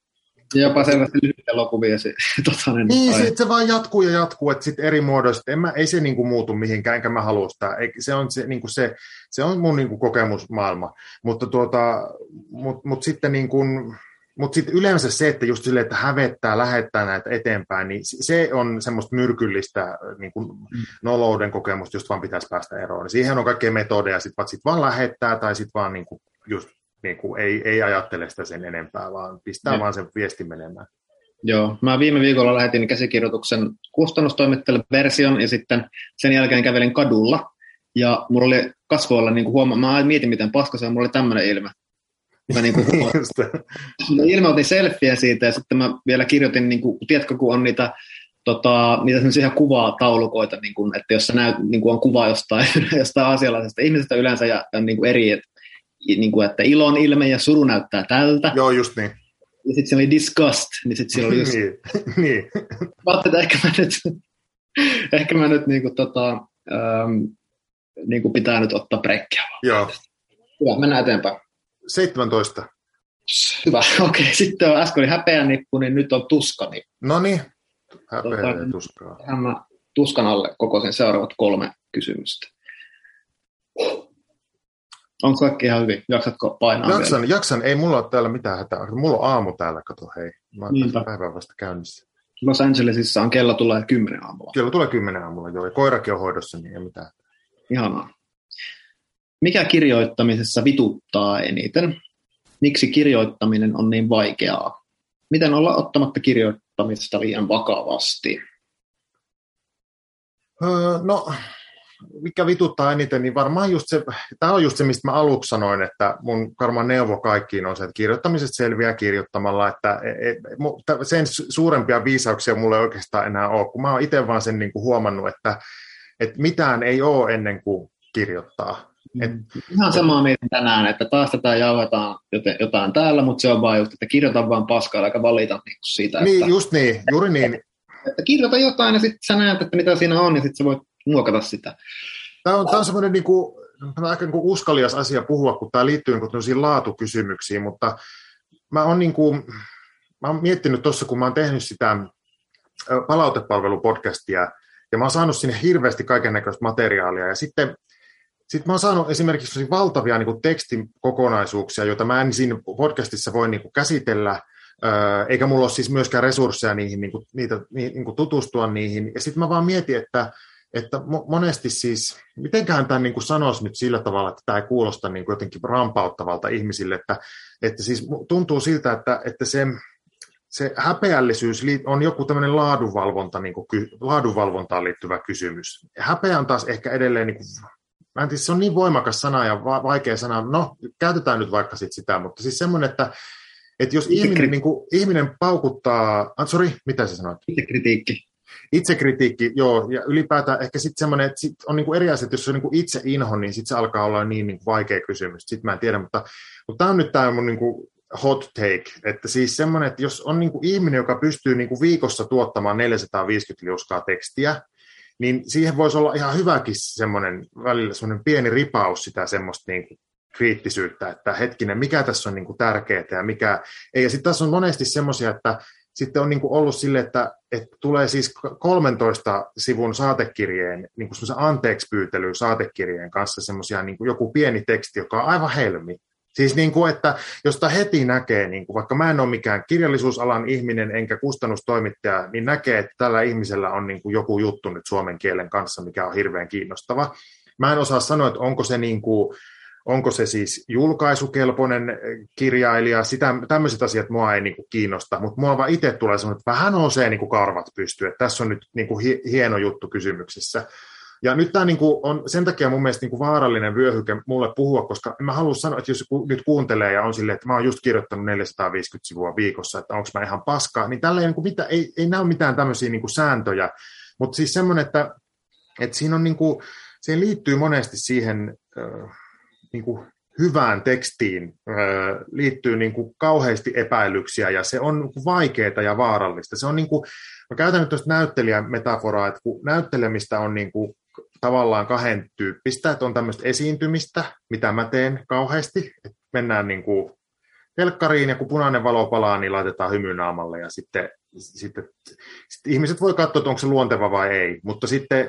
Ja jopa selvästi lyhyt elokuvia se <laughs>
totanen. Niin, se, se vaan jatkuu ja jatkuu, että sitten eri muodoista, en mä, ei se niinku muutu mihinkään, enkä mä halua sitä. Se on, se, niinku se, se on mun niinku kokemusmaailma. Mutta tuota, mut, mut sitten niinku, mutta sitten yleensä se, että just silleen, että hävettää, lähettää näitä eteenpäin, niin se on semmoista myrkyllistä niin kuin mm. nolouden kokemusta, just vaan pitäisi päästä eroon. Siihen on kaikkea metodeja, sitten sit vaan lähettää tai sitten vaan niin kuin just niin kuin ei, ei ajattele sitä sen enempää, vaan pistää ja. vaan sen viestin menemään.
Joo, mä viime viikolla lähetin käsikirjoituksen kustannustoimittajalle version ja sitten sen jälkeen kävelin kadulla ja mulla oli kasvoilla niin kuin huoma- mä mietin miten paska se on, mulla oli tämmöinen ilme. Mä <laughs> niin kuin mä ilmoitin selfieä siitä ja sitten mä vielä kirjoitin, niin kuin, tiedätkö kun on niitä tota, niitä sellaisia kuvataulukoita, niin kuin, että jos näyt, niin kuin on kuva jostain, <laughs> jostain asialaisesta ihmisestä yleensä ja, ja niin kuin eri, että niin kuin, että ilon ilme ja suru näyttää tältä.
Joo, just niin.
Ja sitten siellä oli disgust, niin sitten siellä oli just...
niin. <laughs> niin.
Mä että ehkä mä nyt, ehkä mä nyt niin kuin, tota, ähm, niin kuin pitää nyt ottaa brekkiä.
Joo.
Hyvä, mennään eteenpäin.
17.
Hyvä, <laughs> okei. Okay. Sitten on äsken oli häpeän nippu, niin nyt on nippu.
No niin, häpeä tota, ja tuskaa.
Tähän mä tuskan alle koko sen seuraavat kolme kysymystä. Onko kaikki ihan hyvin? Jaksatko painaa
Jaksan, vielä? jaksan. Ei mulla ole täällä mitään hätää. Mulla on aamu täällä, kato hei. Mä oon päivän vasta käynnissä.
Los Angelesissa on kello tulee kymmenen aamulla.
Kello tulee kymmenen aamulla, joo. Ja koirakin on hoidossa, niin ei mitään.
Ihanaa. Mikä kirjoittamisessa vituttaa eniten? Miksi kirjoittaminen on niin vaikeaa? Miten olla ottamatta kirjoittamista liian vakavasti?
Öö, no, mikä vituttaa eniten, niin varmaan just se, tämä on just se, mistä mä aluksi sanoin, että mun varmaan neuvo kaikkiin on se, että kirjoittamisesta selviää kirjoittamalla, että e, e, sen suurempia viisauksia mulle ei oikeastaan enää ole, kun mä oon itse vaan sen niin kuin huomannut, että, että mitään ei ole ennen kuin kirjoittaa.
Et, Ihan samaa mieltä tänään, että taas tätä jauhetaan jotain täällä, mutta se on vaan just, että kirjoita vaan paskaa, eikä valita niin siitä.
Niin, että, just niin, juuri niin.
Että kirjoita jotain ja sitten sä näet, että mitä siinä on, ja sitten sä voit muokata sitä.
Tämä on, tämä on semmoinen niin kuin, aika niin kuin uskalias asia puhua, kun tämä liittyy niin laatukysymyksiin, mutta mä oon, niin kuin, mä oon miettinyt tuossa, kun mä oon tehnyt sitä palautepalvelupodcastia, ja mä oon saanut sinne hirveästi kaiken näköistä materiaalia, ja sitten sitten mä oon saanut esimerkiksi valtavia niin kuin tekstikokonaisuuksia, joita mä en siinä podcastissa voi niin kuin käsitellä, eikä mulla ole siis myöskään resursseja niihin, niin kuin, niitä, niin kuin tutustua niihin. Ja sitten mä vaan mietin, että, että monesti siis, mitenkään tämän niin kuin sanoisi nyt sillä tavalla, että tämä ei kuulosta niin kuin jotenkin rampauttavalta ihmisille, että, että siis tuntuu siltä, että, että se, se häpeällisyys on joku tämmöinen laadunvalvonta, niin kuin, laadunvalvontaan liittyvä kysymys. Häpeä on taas ehkä edelleen niin kuin mä en tiedä, se on niin voimakas sana ja va- vaikea sana, no käytetään nyt vaikka sit sitä, mutta siis semmoinen, että, että jos ihminen, niin kuin, ihminen paukuttaa, ah, sorry, mitä sä sanoit?
Itsekritiikki.
Itsekritiikki, joo, ja ylipäätään ehkä sitten semmoinen, että sit on niin kuin eri asia, että jos on niin kuin itse inho, niin sitten se alkaa olla niin, niin kuin vaikea kysymys, sitten mä en tiedä, mutta, mutta tämä on nyt tämä mun niin kuin hot take, että siis semmoinen, että jos on niin kuin ihminen, joka pystyy niin kuin viikossa tuottamaan 450 liuskaa tekstiä, niin siihen voisi olla ihan hyväkin semmoinen välillä semmoinen pieni ripaus sitä semmoista niin kuin kriittisyyttä, että hetkinen, mikä tässä on niin kuin tärkeää ja mikä ei. Ja sitten tässä on monesti semmoisia, että sitten on niin kuin ollut sille, että, että tulee siis 13 sivun saatekirjeen, niin kuin anteeksi pyytely saatekirjeen kanssa semmoisia niin kuin joku pieni teksti, joka on aivan helmi. Siis niin kuin, että josta heti näkee, niin kuin, vaikka mä en ole mikään kirjallisuusalan ihminen enkä kustannustoimittaja, niin näkee, että tällä ihmisellä on niin kuin joku juttu nyt suomen kielen kanssa, mikä on hirveän kiinnostava. Mä en osaa sanoa, että onko se, niin kuin, onko se siis julkaisukelpoinen kirjailija, sitä, tämmöiset asiat mua ei niin kuin kiinnosta, mutta mua vaan itse tulee semmoinen, että vähän nousee niin kuin karvat pystyy, että tässä on nyt niin kuin hieno juttu kysymyksessä. Ja nyt tämä niin kuin on sen takia mun mielestä niin kuin vaarallinen vyöhyke mulle puhua, koska mä halua sanoa, että jos nyt kuuntelee ja on silleen, että mä oon just kirjoittanut 450 sivua viikossa, että onko mä ihan paska, niin tällä ei, niin kuin ei, ei näy mitään tämmöisiä niin kuin sääntöjä, mutta siis semmoinen, että, että siinä on niin kuin, siihen liittyy monesti siihen äh, niin kuin hyvään tekstiin liittyy niin kuin kauheasti epäilyksiä ja se on niin vaikeaa ja vaarallista. Se on niin kuin, mä käytän nyt tuosta näyttelijän metaforaa, että kun näyttelemistä on niin kuin tavallaan kahden tyyppistä, että on tämmöistä esiintymistä, mitä mä teen kauheasti, että mennään niin kuin telkkariin ja kun punainen valo palaa, niin laitetaan hymy naamalle ja sitten, sitten, sitten ihmiset voi katsoa, että onko se luonteva vai ei, mutta sitten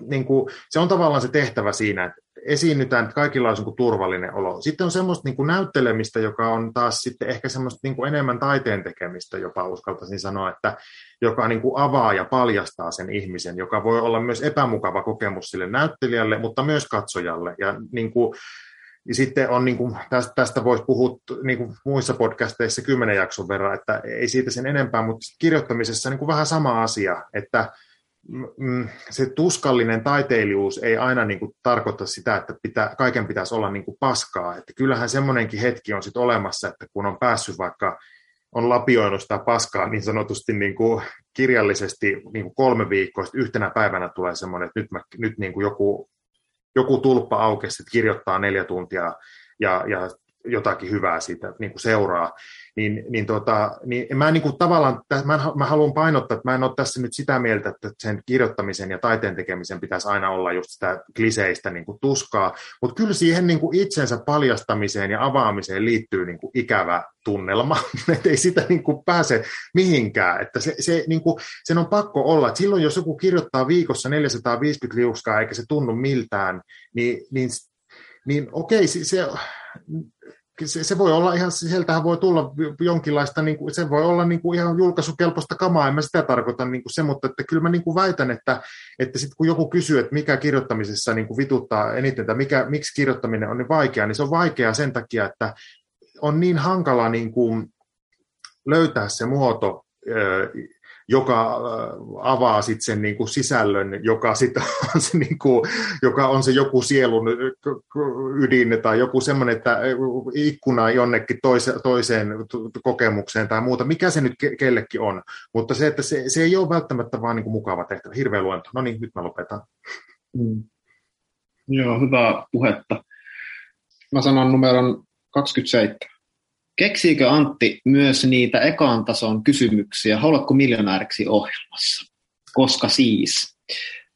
niin kuin, se on tavallaan se tehtävä siinä, että esiinnytään, että kaikilla on niin turvallinen olo. Sitten on semmoista niin kuin näyttelemistä, joka on taas sitten ehkä semmoista niin kuin enemmän taiteen tekemistä, jopa uskaltaisin sanoa, että joka niin kuin avaa ja paljastaa sen ihmisen, joka voi olla myös epämukava kokemus sille näyttelijälle, mutta myös katsojalle. Ja niin kuin, ja sitten on, niin kuin, tästä, tästä voisi puhua niin kuin muissa podcasteissa kymmenen jakson verran, että ei siitä sen enempää, mutta kirjoittamisessa niin kuin vähän sama asia, että se tuskallinen taiteilijuus ei aina niin kuin tarkoita sitä, että pitää, kaiken pitäisi olla niin kuin paskaa. Että kyllähän semmoinenkin hetki on sitten olemassa, että kun on päässyt vaikka on lapioinut sitä paskaa niin sanotusti niin kuin kirjallisesti niin kuin kolme viikkoa, sitten yhtenä päivänä tulee semmoinen, että nyt, mä, nyt niin kuin joku, joku tulppa aukesi, että kirjoittaa neljä tuntia ja, ja jotakin hyvää siitä niin kuin seuraa, niin, niin, tota, niin mä niin kuin tavallaan, mä, mä haluan painottaa, että mä en ole tässä nyt sitä mieltä, että sen kirjoittamisen ja taiteen tekemisen pitäisi aina olla just sitä kliseistä niin kuin tuskaa, mutta kyllä siihen niin kuin itsensä paljastamiseen ja avaamiseen liittyy niin kuin ikävä tunnelma, <laughs> että ei sitä niin kuin pääse mihinkään, että se, se, niin kuin, sen on pakko olla, että silloin jos joku kirjoittaa viikossa 450 liuskaa eikä se tunnu miltään, niin, niin niin okei, se, se, se voi olla ihan, sieltähän voi tulla jonkinlaista, niin kuin, se voi olla niin kuin ihan julkaisukelpoista kamaa, en mä sitä tarkoita niin kuin se, mutta että kyllä mä niin kuin väitän, että, että sitten kun joku kysyy, että mikä kirjoittamisessa niin kuin vituttaa eniten, tai mikä, miksi kirjoittaminen on niin vaikeaa, niin se on vaikeaa sen takia, että on niin hankala niin kuin löytää se muoto, joka äh, avaa sitten sen niin kuin sisällön, joka, sit on se, niin kuin, joka on se joku sielun ydin tai joku semmoinen, että ikkuna jonnekin toise, toiseen kokemukseen tai muuta, mikä se nyt kellekin on. Mutta se, että se, se ei ole välttämättä vaan niin kuin mukava tehtävä. Hirveä luento. No niin, nyt mä lopetan. Mm.
Joo, hyvää puhetta. Mä sanon numeron 27. Keksiikö Antti myös niitä ekan tason kysymyksiä Haluatko miljonääriksi ohjelmassa? Koska siis?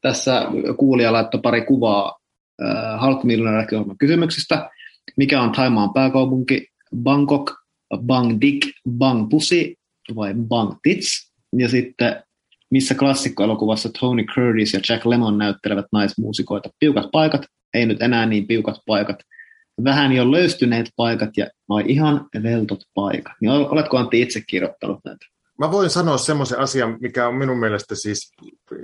Tässä kuulija laittoi pari kuvaa äh, Haluatko miljonääriksi ohjelman kysymyksistä. Mikä on Taimaan pääkaupunki? Bangkok, Bangdik, Bangpusi vai Bangtits? Ja sitten missä klassikkoelokuvassa Tony Curtis ja Jack Lemmon näyttelevät naismuusikoita. Piukat paikat, ei nyt enää niin piukat paikat – vähän jo löystyneet paikat ja vai ihan veltot paikat. Niin oletko Antti itse kirjoittanut näitä?
Mä voin sanoa semmoisen asian, mikä on minun mielestä siis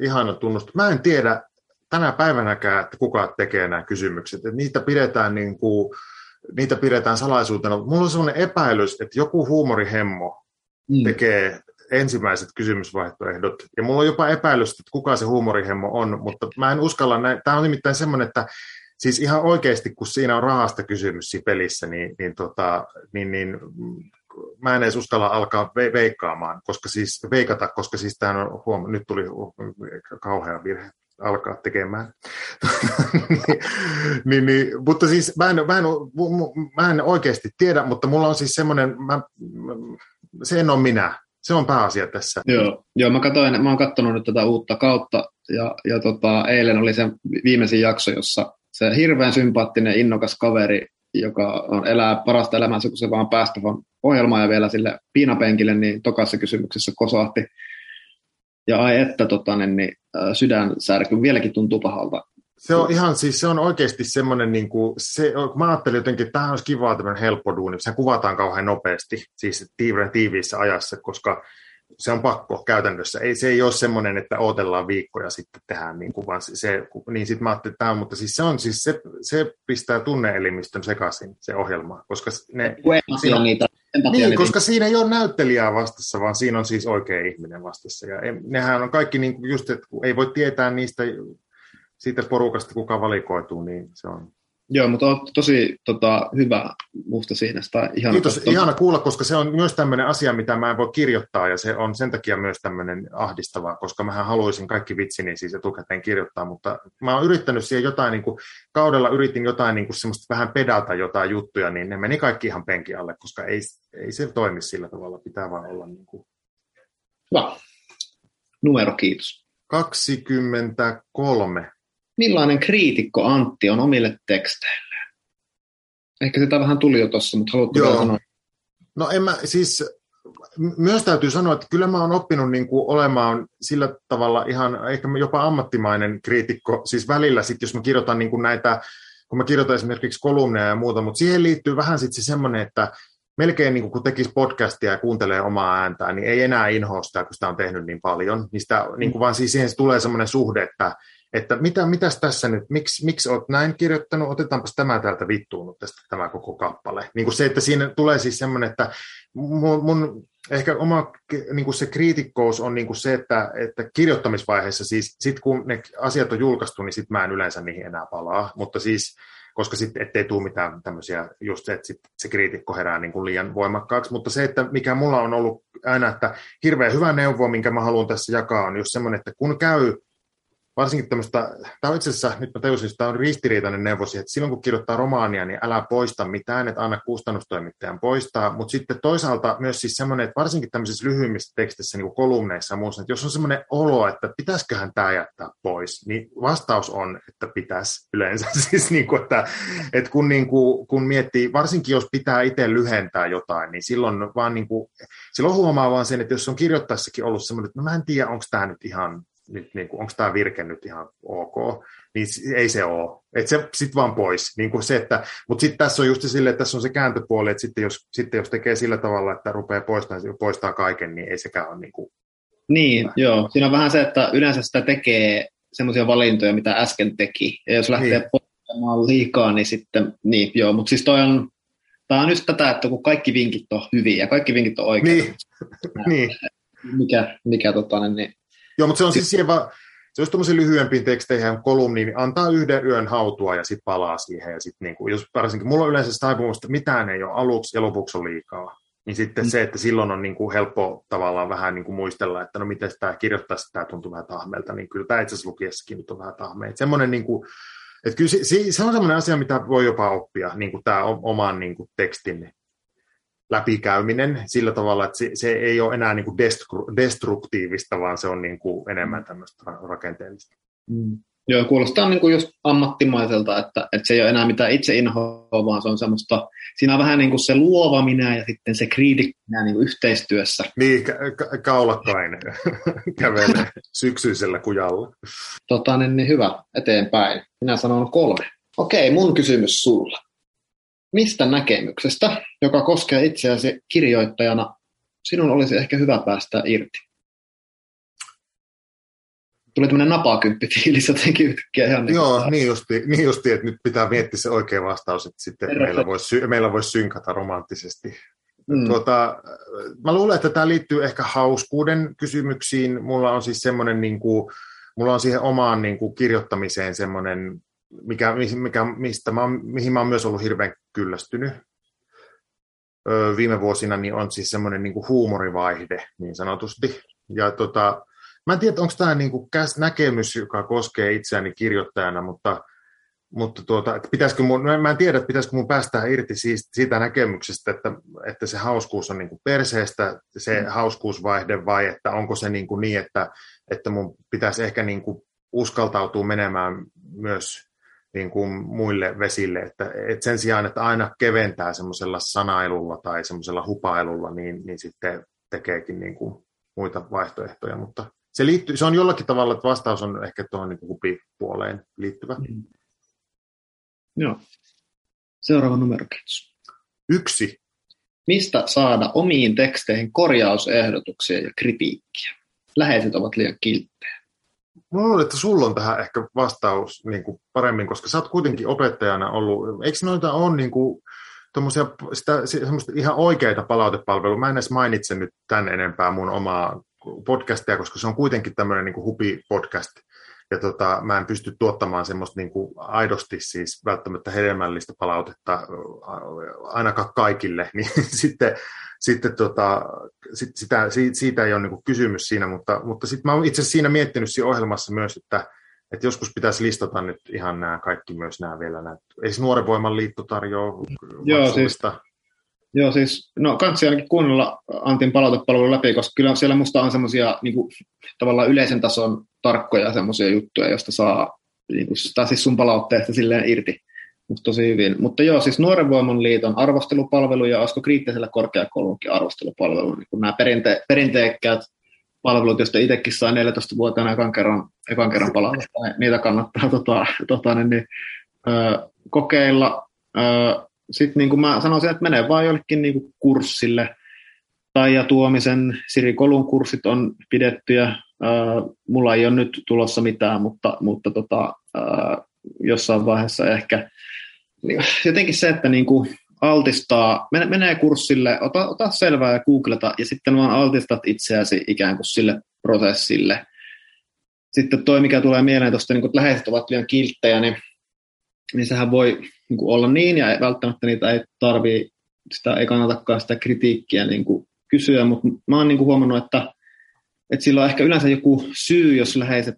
ihana tunnusta. Mä en tiedä tänä päivänäkään, että kuka tekee nämä kysymykset. Että niitä pidetään niin kuin, niitä pidetään salaisuutena. Mulla on semmoinen epäilys, että joku huumorihemmo mm. tekee ensimmäiset kysymysvaihtoehdot. Ja mulla on jopa epäilys, että kuka se huumorihemmo on, mutta mä en uskalla näin. Tämä on nimittäin semmoinen, että siis ihan oikeasti, kun siinä on rahasta kysymys siinä pelissä, niin, niin, tota, niin, niin mä en edes uskalla alkaa ve- veikkaamaan, koska siis, veikata, koska siis tämä on, huom- nyt tuli kauhea virhe alkaa tekemään. <laughs> niin, niin, mutta siis mä en, mä, en, mä en oikeasti tiedä, mutta mulla on siis semmoinen, mä, se en ole minä, se on pääasia tässä.
Joo, joo mä, katsoin, mä oon katsonut nyt tätä uutta kautta ja, ja tota, eilen oli se viimeisin jakso, jossa se hirveän sympaattinen, innokas kaveri, joka on elää parasta elämänsä, kun se vaan päästä vaan ohjelmaan ja vielä sille piinapenkille, niin tokassa kysymyksessä kosahti. Ja ai että tota, niin, niin, sydän särky vieläkin tuntuu pahalta.
Se on ihan siis, se on oikeasti semmoinen, niin kuin, se, mä ajattelin jotenkin, että tämä olisi kiva tämmöinen helppo duuni, se kuvataan kauhean nopeasti, siis tiiviissä ajassa, koska se on pakko käytännössä. Ei, se ei ole semmoinen, että odotellaan viikkoja sitten tehdään, niin kuin, vaan se, niin sitten mä ajattelin, että tämä, mutta siis se, on, siis se, se pistää tunneelimistön sekaisin, se ohjelma, koska ne...
Siinä, niitä,
niin, koska siinä ei ole näyttelijää vastassa, vaan siinä on siis oikea ihminen vastassa. Ja nehän on kaikki niin kuin just, että ei voi tietää niistä siitä porukasta, kuka valikoituu, niin se on
Joo, mutta on tosi tota, hyvä musta siinä. Sitä ihana
Kiitos, katsoa. ihana kuulla, koska se on myös tämmöinen asia, mitä mä en voi kirjoittaa, ja se on sen takia myös tämmöinen ahdistava, koska mä haluaisin kaikki vitsini siis etukäteen kirjoittaa, mutta mä oon yrittänyt siihen jotain, niin kuin, kaudella yritin jotain niin kuin semmoista vähän pedata jotain juttuja, niin ne meni kaikki ihan penki alle, koska ei, ei se toimi sillä tavalla, pitää vaan olla niin kuin...
Hyvä. Numero, kiitos.
23
millainen kriitikko Antti on omille teksteilleen? Ehkä sitä vähän tuli jo tuossa, mutta haluatko vielä sanoa?
No en mä, siis myös täytyy sanoa, että kyllä mä oon oppinut niin kuin olemaan sillä tavalla ihan ehkä jopa ammattimainen kriitikko, siis välillä sitten, jos mä kirjoitan niin kuin näitä, kun mä kirjoitan esimerkiksi kolumneja ja muuta, mutta siihen liittyy vähän sitten se semmoinen, että melkein niin kuin kun tekisi podcastia ja kuuntelee omaa ääntään, niin ei enää inhoa sitä, kun sitä on tehnyt niin paljon, niin, sitä, niin kuin vaan siis siihen tulee semmoinen suhde, että että mitä, mitäs tässä nyt, miksi, miksi olet näin kirjoittanut, otetaanpas tämä täältä vittuunut tästä tämä koko kappale. Niin kuin se, että siinä tulee siis semmoinen, että mun, mun ehkä oma niin kuin se kriitikkous on niin kuin se, että, että kirjoittamisvaiheessa siis, sit kun ne asiat on julkaistu, niin sit mä en yleensä niihin enää palaa, mutta siis koska sitten ettei tule mitään tämmöisiä, just se, että sit se kriitikko herää niin kuin liian voimakkaaksi, mutta se, että mikä mulla on ollut aina, että hirveän hyvä neuvo, minkä mä haluan tässä jakaa, on just semmoinen, että kun käy varsinkin tämmöistä, tämä on itse asiassa, nyt mä tajusin, että tämä on ristiriitainen neuvo että silloin kun kirjoittaa romaania, niin älä poista mitään, että anna kustannustoimittajan poistaa, mutta sitten toisaalta myös siis semmoinen, että varsinkin tämmöisissä lyhyimmissä teksteissä, niin kuin kolumneissa ja muussa, että jos on semmoinen olo, että pitäisiköhän tämä jättää pois, niin vastaus on, että pitäisi yleensä. <laughs> siis niin kuin, että, että kun, niin kuin, kun miettii, varsinkin jos pitää itse lyhentää jotain, niin silloin vaan niin kuin, silloin huomaa vaan sen, että jos on kirjoittaessakin ollut semmoinen, että no mä en tiedä, onko tämä nyt ihan nyt, niin kuin, onko tämä virke nyt ihan ok, niin ei se ole. Että se sitten vaan pois. Niin kuin se, että, mutta sitten tässä on just sille, että tässä on se kääntöpuoli, että sitten jos, sitten jos tekee sillä tavalla, että rupeaa poistamaan, poistaa kaiken, niin ei sekään ole niin kuin...
Niin, joo. Siinä on vähän se, että yleensä sitä tekee semmoisia valintoja, mitä äsken teki. Ja jos lähtee niin. poistamaan liikaa, niin sitten, niin joo. Mutta siis toi on, tämä on just tätä, että kun kaikki vinkit on hyviä ja kaikki vinkit on oikein.
Niin. <laughs> niin.
Mikä, mikä tota, niin
Joo, mutta se on siis siihen vaan, se olisi tuommoisen lyhyempiin teksteihin kolumniin, niin antaa yhden yön hautua ja sitten palaa siihen. Ja sit niinku, jos varsinkin, mulla on yleensä taipumus, että mitään ei ole aluksi ja lopuksi on liikaa. Niin sitten mm. se, että silloin on niin kuin helppo tavallaan vähän niin kuin muistella, että no miten tämä kirjoittaa, tämä tuntuu vähän tahmelta, niin kyllä tämä itse asiassa lukiessakin nyt on vähän tahmeita. Semmoinen niin kuin, että kyllä se, se on semmoinen asia, mitä voi jopa oppia, niin kuin tämä oman niin kuin tekstin läpikäyminen sillä tavalla, että se, se ei ole enää niin kuin destruktiivista, vaan se on niin kuin enemmän tämmöistä rakenteellista.
Mm. Joo, kuulostaa niin kuin just ammattimaiselta, että, että se ei ole enää mitään itse inhoa, vaan se on semmoista, siinä on vähän niin kuin se luova minä ja sitten se kriitikkinä niin kuin yhteistyössä.
Niin, ka- kaulakkainen <laughs> kävelee syksyisellä kujalla.
Tota, niin, niin hyvä, eteenpäin. Minä sanon kolme. Okei, mun kysymys sulla mistä näkemyksestä, joka koskee itseäsi kirjoittajana, sinun olisi ehkä hyvä päästä irti? Tuli tämmöinen napakymppi-fiilis jotenkin yhtäkkiä. Ihan
niin Joo, niin justi, niin justi, että nyt pitää miettiä se oikea vastaus, että sitten meillä voisi, meillä voisi synkata romanttisesti. Mm. Tuota, mä luulen, että tämä liittyy ehkä hauskuuden kysymyksiin. Mulla on siis semmoinen, niin kuin, mulla on siihen omaan niin kuin, kirjoittamiseen semmoinen mikä, mikä, mistä mä, mihin mä oon myös ollut hirveän kyllästynyt öö, viime vuosina, niin on siis semmoinen niin kuin huumorivaihde niin sanotusti. Ja tota, mä en tiedä, onko tämä niin kuin näkemys, joka koskee itseäni kirjoittajana, mutta, mutta tuota, pitäisikö mun, mä en tiedä, että pitäisikö mun päästä irti siitä, siitä näkemyksestä, että, että se hauskuus on niin kuin perseestä, se mm. hauskuusvaihde, vai että onko se niin, kuin niin että, että mun pitäisi ehkä niin kuin uskaltautua menemään myös niin kuin muille vesille, että, että sen sijaan, että aina keventää semmoisella sanailulla tai semmoisella hupailulla, niin, niin sitten tekeekin niin kuin muita vaihtoehtoja, mutta se, liittyy, se on jollakin tavalla, että vastaus on ehkä tuohon niin hupipuoleen liittyvä. Mm.
Joo. Seuraava numero, kiitos.
Yksi.
Mistä saada omiin teksteihin korjausehdotuksia ja kritiikkiä? Läheiset ovat liian kilttejä.
Mä luulen, että sulla on tähän ehkä vastaus niin kuin paremmin, koska sä oot kuitenkin opettajana ollut. Eikö noita ole niin kuin, sitä, semmoista ihan oikeita palautepalveluja? Mä en edes mainitse nyt tämän enempää mun omaa podcastia, koska se on kuitenkin tämmöinen niin hupi-podcast, ja tota, mä en pysty tuottamaan semmoista niin kuin aidosti siis välttämättä hedelmällistä palautetta ainakaan kaikille, <laughs> niin sitten, sitten tota, sit, sitä, siitä, siitä ei ole niin kuin kysymys siinä, mutta, mutta sitten mä oon itse asiassa siinä miettinyt siinä ohjelmassa myös, että, että joskus pitäisi listata nyt ihan nämä kaikki myös nämä vielä. Nämä. Ei Nuoren Voiman liitto tarjoa
Joo, siis, Joo, siis no kansi ainakin kuunnella Antin palautepalvelun läpi, koska kyllä siellä musta on semmoisia niin tavallaan yleisen tason tarkkoja semmoisia juttuja, joista saa, niin kuin, tai siis sun palautteesta silleen irti musta tosi hyvin. Mutta joo, siis Nuoren Voiman liiton arvostelupalvelu ja Asko Kriittisellä korkeakoulunkin arvostelupalvelu, niin nämä perinte- perinteikkäät palvelut, joista itsekin sai 14-vuotiaana ekan kerran, ekan kerran palata, niitä kannattaa tota, tota, niin, niin, ö, kokeilla. Ö, sitten niin kuin mä sanoisin, että menee vaan jollekin niin kuin kurssille. ja Tuomisen, Siri Kolun kurssit on pidetty ja äh, mulla ei ole nyt tulossa mitään, mutta, mutta tota, äh, jossain vaiheessa ehkä niin, jotenkin se, että niin kuin altistaa, menee kurssille, ota, ota selvää ja googleta ja sitten vaan altistat itseäsi ikään kuin sille prosessille. Sitten toi, mikä tulee mieleen tuosta, niin kun läheiset ovat liian kilttejä, niin, niin sehän voi niin kuin olla niin, ja välttämättä niitä ei tarvii, sitä ei kannatakaan sitä kritiikkiä niin kuin kysyä, mutta mä oon niin kuin huomannut, että, että sillä on ehkä yleensä joku syy, jos läheiset,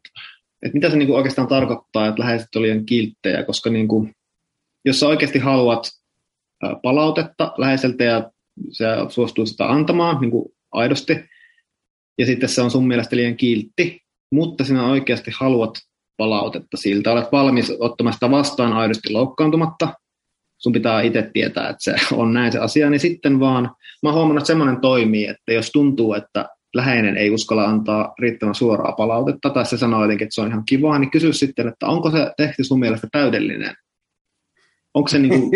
että mitä se niin kuin oikeastaan tarkoittaa, että läheiset on liian kilttejä, koska niin kuin, jos sä oikeasti haluat palautetta läheiseltä ja se suostuu sitä antamaan niin kuin aidosti, ja sitten se on sun mielestä liian kiltti, mutta sinä oikeasti haluat palautetta siltä. Olet valmis ottamaan sitä vastaan aidosti loukkaantumatta. Sun pitää itse tietää, että se on näin se asia. Niin sitten vaan, mä oon huomannut, että semmoinen toimii, että jos tuntuu, että läheinen ei uskalla antaa riittävän suoraa palautetta, tai se sanoo jotenkin, että se on ihan kivaa, niin kysy sitten, että onko se teksti sun mielestä täydellinen? Onko se, niin kuin,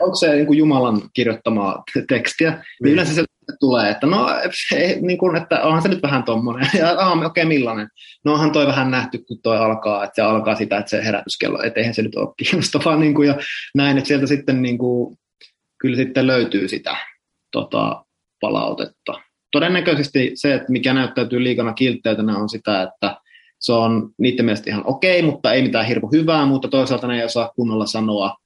onko se niin kuin Jumalan kirjoittamaa tekstiä? Niin. niin yleensä se tulee, että no, ei, niin kuin, että onhan se nyt vähän tommonen. <laughs> Ja okei, okay, millainen? No onhan toi vähän nähty, kun toi alkaa, että se alkaa sitä, että se herätyskello, että eihän se nyt ole kiinnostavaa. <laughs> Niin kuin, ja näin, että sieltä sitten niin kuin, kyllä sitten löytyy sitä tota, palautetta. Todennäköisesti se, että mikä näyttäytyy liikana kiltteytenä, on sitä, että se on niiden mielestä ihan okei, mutta ei mitään hirveän hyvää, mutta toisaalta ne ei osaa kunnolla sanoa,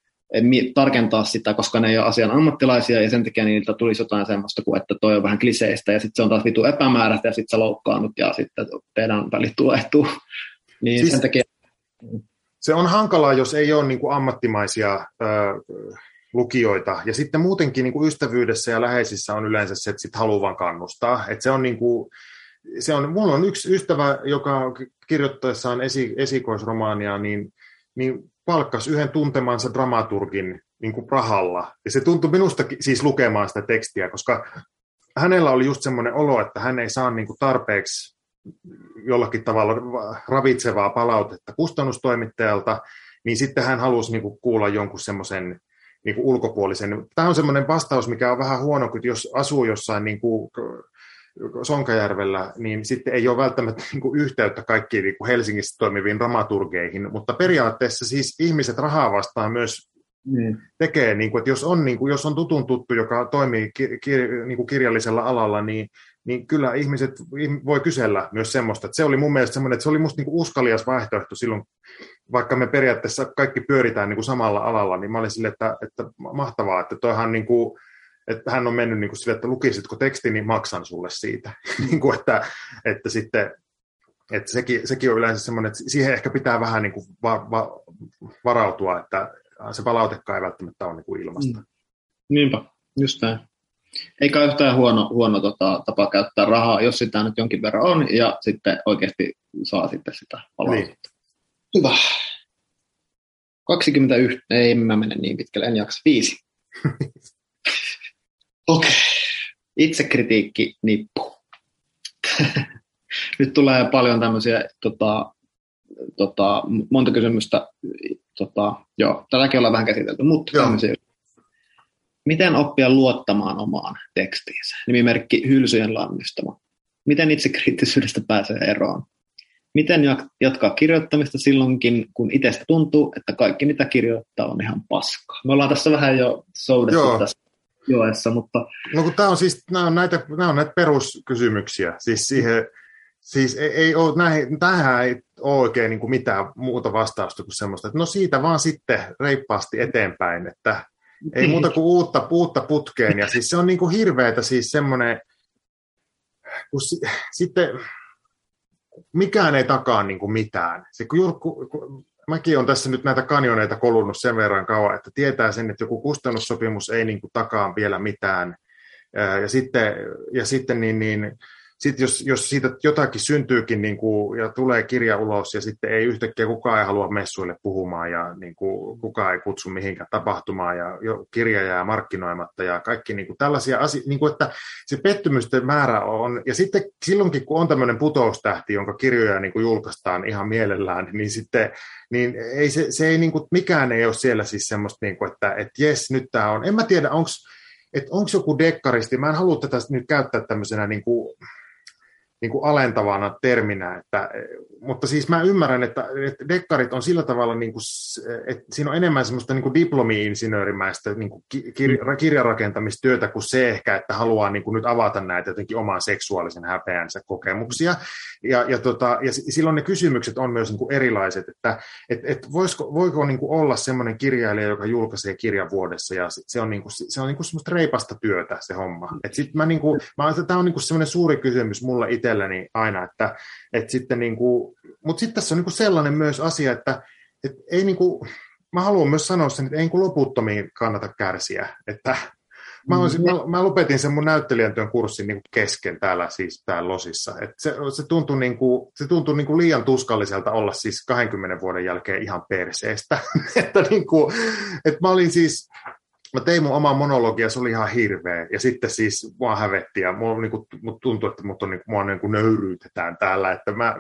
tarkentaa sitä, koska ne ei ole asian ammattilaisia ja sen takia niiltä tulisi jotain semmoista kuin, että toi on vähän kliseistä ja sitten se on taas vitu epämääräistä ja sitten sä loukkaannut ja sitten teidän välit tulehtuu. <laughs> Niin siis sen takia...
Se on hankalaa, jos ei ole niin kuin ammattimaisia ö, lukijoita. Ja sitten muutenkin niin kuin ystävyydessä ja läheisissä on yleensä se, että sit haluaa kannustaa. Että se on niin kuin, se on, mulla on yksi ystävä, joka kirjoittaessaan esi, esikoisromaania, niin, niin palkkasi yhden tuntemansa dramaturgin niin kuin rahalla. Ja se tuntui minusta siis lukemaan sitä tekstiä, koska hänellä oli just semmoinen olo, että hän ei saa niin kuin tarpeeksi jollakin tavalla ravitsevaa palautetta kustannustoimittajalta, niin sitten hän halusi niin kuin kuulla jonkun semmoisen niin kuin ulkopuolisen. Tämä on semmoinen vastaus, mikä on vähän huono, kun jos asuu jossain niin kuin Sonkajärvellä, niin sitten ei ole välttämättä <laughs> niin kuin yhteyttä kaikkiin niin kuin Helsingissä toimiviin dramaturgeihin, mutta periaatteessa siis ihmiset rahaa vastaan myös niin. tekee, niin kuin, että jos on, niin kuin, jos on tutun tuttu, joka toimii kir, kir, niin kuin kirjallisella alalla, niin, niin kyllä ihmiset voi kysellä myös semmoista. Että se oli mun mielestä semmoinen, että se oli musta niin kuin uskalias vaihtoehto silloin, vaikka me periaatteessa kaikki pyöritään niin kuin samalla alalla, niin mä olin sille, että, että mahtavaa, että toihan niin kuin, että hän on mennyt niin kuin sille, että lukisitko teksti, niin maksan sulle siitä. <laughs> niin kuin, että, että sitten että sekin, sekin on yleensä semmoinen, että siihen ehkä pitää vähän niin kuin va, va, varautua, että se palautekaan ei välttämättä ole niin kuin ilmasta. Mm.
Niinpä, just näin. Eikä yhtään huono, huono tota, tapa käyttää rahaa, jos sitä nyt jonkin verran on, ja sitten oikeasti saa sitten sitä palautetta. Niin. Hyvä. 21, ei mä mene niin pitkälle, en jaksa. Viisi. <laughs> Okei. Okay. Itsekritiikki nippu. <laughs> Nyt tulee paljon tämmöisiä, tota, tota, monta kysymystä. Tota, joo, tätäkin ollaan vähän käsitelty, mutta joo. tämmöisiä. miten oppia luottamaan omaan tekstiinsä, nimimerkki hylsyjen lannistama. Miten itsekriittisyydestä pääsee eroon? Miten jatkaa kirjoittamista silloinkin, kun itsestä tuntuu, että kaikki mitä kirjoittaa on ihan paskaa? Me ollaan tässä vähän jo soudettu Joo. tässä joessa, mutta...
No kun tämä on siis, nämä on näitä, nämä on näitä peruskysymyksiä, siis siihen, siis ei, ei ole, näihin, tähän ei ole oikein niin kuin mitään muuta vastausta kuin semmoista, että no siitä vaan sitten reippaasti eteenpäin, että ei muuta kuin uutta, uutta putkeen, ja siis se on niin kuin hirveätä siis semmoinen, kun si, sitten mikään ei takaa niin kuin mitään. Se, kun, kun, mäkin olen tässä nyt näitä kanjoneita kolunnut sen verran kauan, että tietää sen, että joku kustannussopimus ei niin kuin takaa vielä mitään. Ja sitten, ja sitten niin, niin, sitten jos, jos siitä jotakin syntyykin niin kuin, ja tulee kirja ulos ja sitten ei yhtäkkiä kukaan ei halua messuille puhumaan ja niin kuin, kukaan ei kutsu mihinkään tapahtumaan ja jo, kirja jää markkinoimatta ja kaikki niin kuin, tällaisia asioita, niin että se pettymysten määrä on, ja sitten silloinkin kun on tämmöinen putoustähti, jonka kirjoja niin kuin, julkaistaan ihan mielellään, niin sitten niin ei se, se ei, niin kuin, mikään ei ole siellä siis semmoista, niin kuin, että et jes, nyt tämä on, en mä tiedä, onko että onko joku dekkaristi, mä en halua tätä nyt käyttää tämmöisenä niin kuin, niin kuin alentavana terminä, että, mutta siis mä ymmärrän, että, että dekkarit on sillä tavalla, niin kuin, että siinä on enemmän semmoista niin kuin diplomi-insinöörimäistä niin kuin kir- kirjarakentamistyötä kuin se ehkä, että haluaa niin kuin nyt avata näitä jotenkin oman seksuaalisen häpeänsä kokemuksia. Ja, ja, tota, ja silloin ne kysymykset on myös niin kuin erilaiset, että et, et voisiko, voiko niin kuin olla semmoinen kirjailija, joka julkaisee kirjan vuodessa, ja se on, niin kuin, se on niin kuin semmoista reipasta työtä se homma. Et sit mä, niin kuin, mä, tämä on niin kuin semmoinen suuri kysymys mulle itse itselleni aina, että, että sitten niin kuin, mutta sitten tässä on niin kuin sellainen myös asia, että, että ei niin kuin, mä haluan myös sanoa sen, että ei niin loputtomiin kannata kärsiä, että Mä, olisin, mä, mä lopetin sen mun näyttelijän työn kurssin niin kuin kesken täällä siis täällä Losissa. Et se, se tuntui, niin kuin, se tuntui niin kuin liian tuskalliselta olla siis 20 vuoden jälkeen ihan perseestä. <laughs> että niin kuin, et mä olin siis, mä tein mun oma monologia, se oli ihan hirveä. Ja sitten siis mua hävetti ja mua niin kuin, mut tuntui, että mut on, niin, mua niin kuin nöyryytetään täällä. Että mä,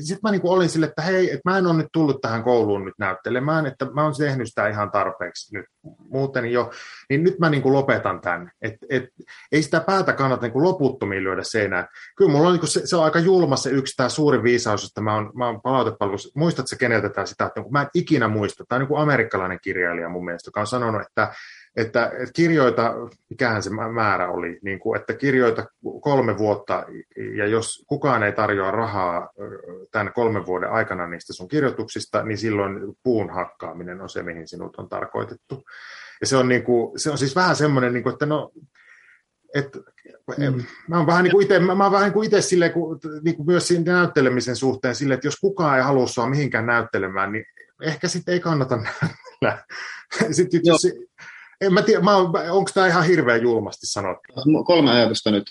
sitten mä niin kuin olin sille, että hei, että mä en ole nyt tullut tähän kouluun nyt näyttelemään, että mä oon tehnyt sitä ihan tarpeeksi nyt muuten jo. Niin nyt mä niin kuin lopetan tämän. Et, et, ei sitä päätä kannata niin kuin loputtomiin lyödä seinään. Kyllä mulla on niin kuin se, se, on aika julma se yksi tämä suuri viisaus, että mä oon, mä oon palautepalvelussa. Muistatko keneltä tämä sitä, että mä en ikinä muista. Tämä on niin kuin amerikkalainen kirjailija mun mielestä, joka on sanonut, että että, että kirjoita, mikähän se määrä oli, niin kuin, että kirjoita kolme vuotta, ja jos kukaan ei tarjoa rahaa tämän kolmen vuoden aikana niistä sun kirjoituksista, niin silloin puun hakkaaminen on se, mihin sinut on tarkoitettu. Ja se on, niin kuin, se on siis vähän semmoinen, niin kuin, että no, että mm. mä oon vähän niin kuin itse, mä, mä vähän niin kuin itse silleen, kun, niin kuin myös siinä näyttelemisen suhteen silleen, että jos kukaan ei halua sua mihinkään näyttelemään, niin ehkä sitten ei kannata <laughs> näyttellä. Sitten, jos, en mä tiedä, onko tämä ihan hirveän julmasti sanottu?
Kolme ajatusta nyt,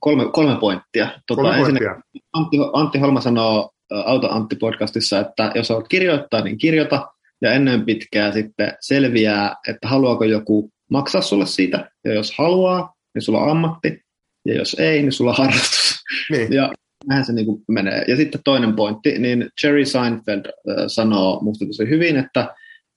kolme, kolme pointtia.
Tota, kolme pointtia.
Antti, Antti Holma sanoo Auto Antti-podcastissa, että jos haluat kirjoittaa, niin kirjoita, ja ennen pitkää sitten selviää, että haluaako joku maksaa sulle siitä, ja jos haluaa, niin sulla on ammatti, ja jos ei, niin sulla on harrastus. Niin. Ja näin se niin menee. Ja sitten toinen pointti, niin Jerry Seinfeld sanoo musta tosi hyvin, että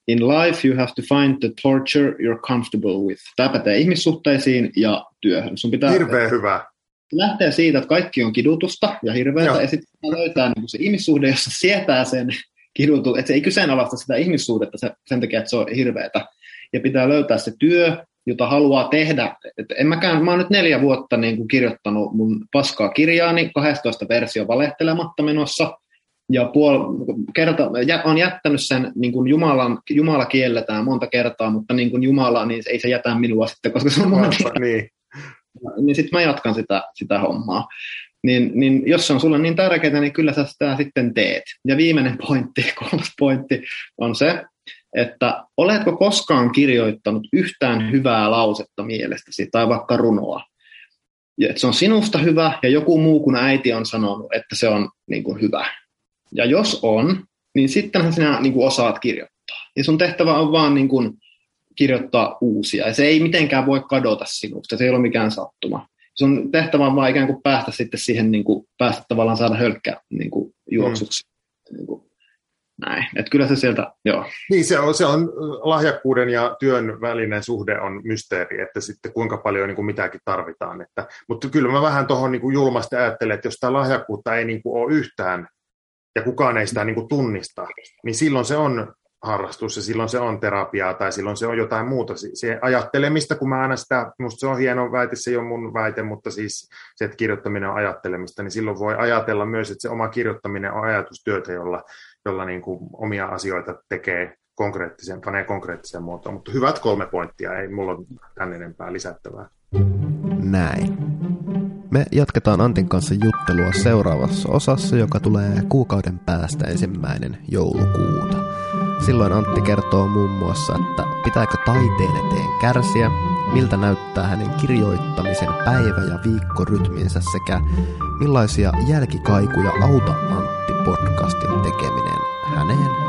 In life you have to find the torture you're comfortable with. Tämä pätee ihmissuhteisiin ja työhön. Sun pitää
Hirveän hyvä.
lähteä siitä, että kaikki on kidutusta ja hirveätä, ja sitten löytää niin se ihmissuhde, jossa sietää sen kidutu, että se ei kyseenalaista sitä ihmissuhdetta sen takia, että se on hirveätä. Ja pitää löytää se työ, jota haluaa tehdä. Et en mäkään, mä oon nyt neljä vuotta niin kuin kirjoittanut mun paskaa kirjaani, 12 versio valehtelematta menossa, ja puol, kerta, on jättänyt sen, niin kuin Jumalan, Jumala kielletään monta kertaa, mutta niin kuin Jumala, niin ei se jätä minua sitten, koska se on monta
niin.
niin sitten mä jatkan sitä, sitä hommaa. Niin, niin jos se on sulle niin tärkeää, niin kyllä sä sitä sitten teet. Ja viimeinen pointti, <laughs> kolmas pointti on se, että oletko koskaan kirjoittanut yhtään hyvää lausetta mielestäsi tai vaikka runoa? Ja että se on sinusta hyvä ja joku muu kuin äiti on sanonut, että se on niin kuin hyvä. Ja jos on, niin sittenhän sinä niin kuin osaat kirjoittaa. Ja sun tehtävä on vaan niin kuin kirjoittaa uusia. Ja se ei mitenkään voi kadota sinusta, se ei ole mikään sattuma. Sun tehtävä on vaan ikään kuin päästä sitten siihen, niin kuin, päästä tavallaan saada hölkkä niin kuin juoksuksi. Mm. Niin kuin. näin. Et kyllä se sieltä, joo.
Niin, se on, se on lahjakkuuden ja työn välinen suhde on mysteeri, että sitten kuinka paljon niin kuin mitäkin tarvitaan. Että, mutta kyllä mä vähän tuohon niin julmasti ajattelen, että jos tämä lahjakkuutta ei niin kuin ole yhtään ja kukaan ei sitä niin kuin tunnista, niin silloin se on harrastus ja silloin se on terapiaa tai silloin se on jotain muuta. Se ajattelemista, kun mä aina sitä, musta se on hieno väite, se ei ole mun väite, mutta siis se, että kirjoittaminen on ajattelemista, niin silloin voi ajatella myös, että se oma kirjoittaminen on ajatustyötä, jolla, jolla niin kuin omia asioita tekee konkreettisen, panee konkreettiseen muotoon. Mutta hyvät kolme pointtia, ei mulla ole tän enempää lisättävää.
Näin. Me jatketaan Antin kanssa juttelua seuraavassa osassa, joka tulee kuukauden päästä ensimmäinen joulukuuta. Silloin Antti kertoo muun muassa, että pitääkö taiteen eteen kärsiä, miltä näyttää hänen kirjoittamisen päivä- ja viikkorytminsä sekä millaisia jälkikaikuja auta Antti podcastin tekeminen häneen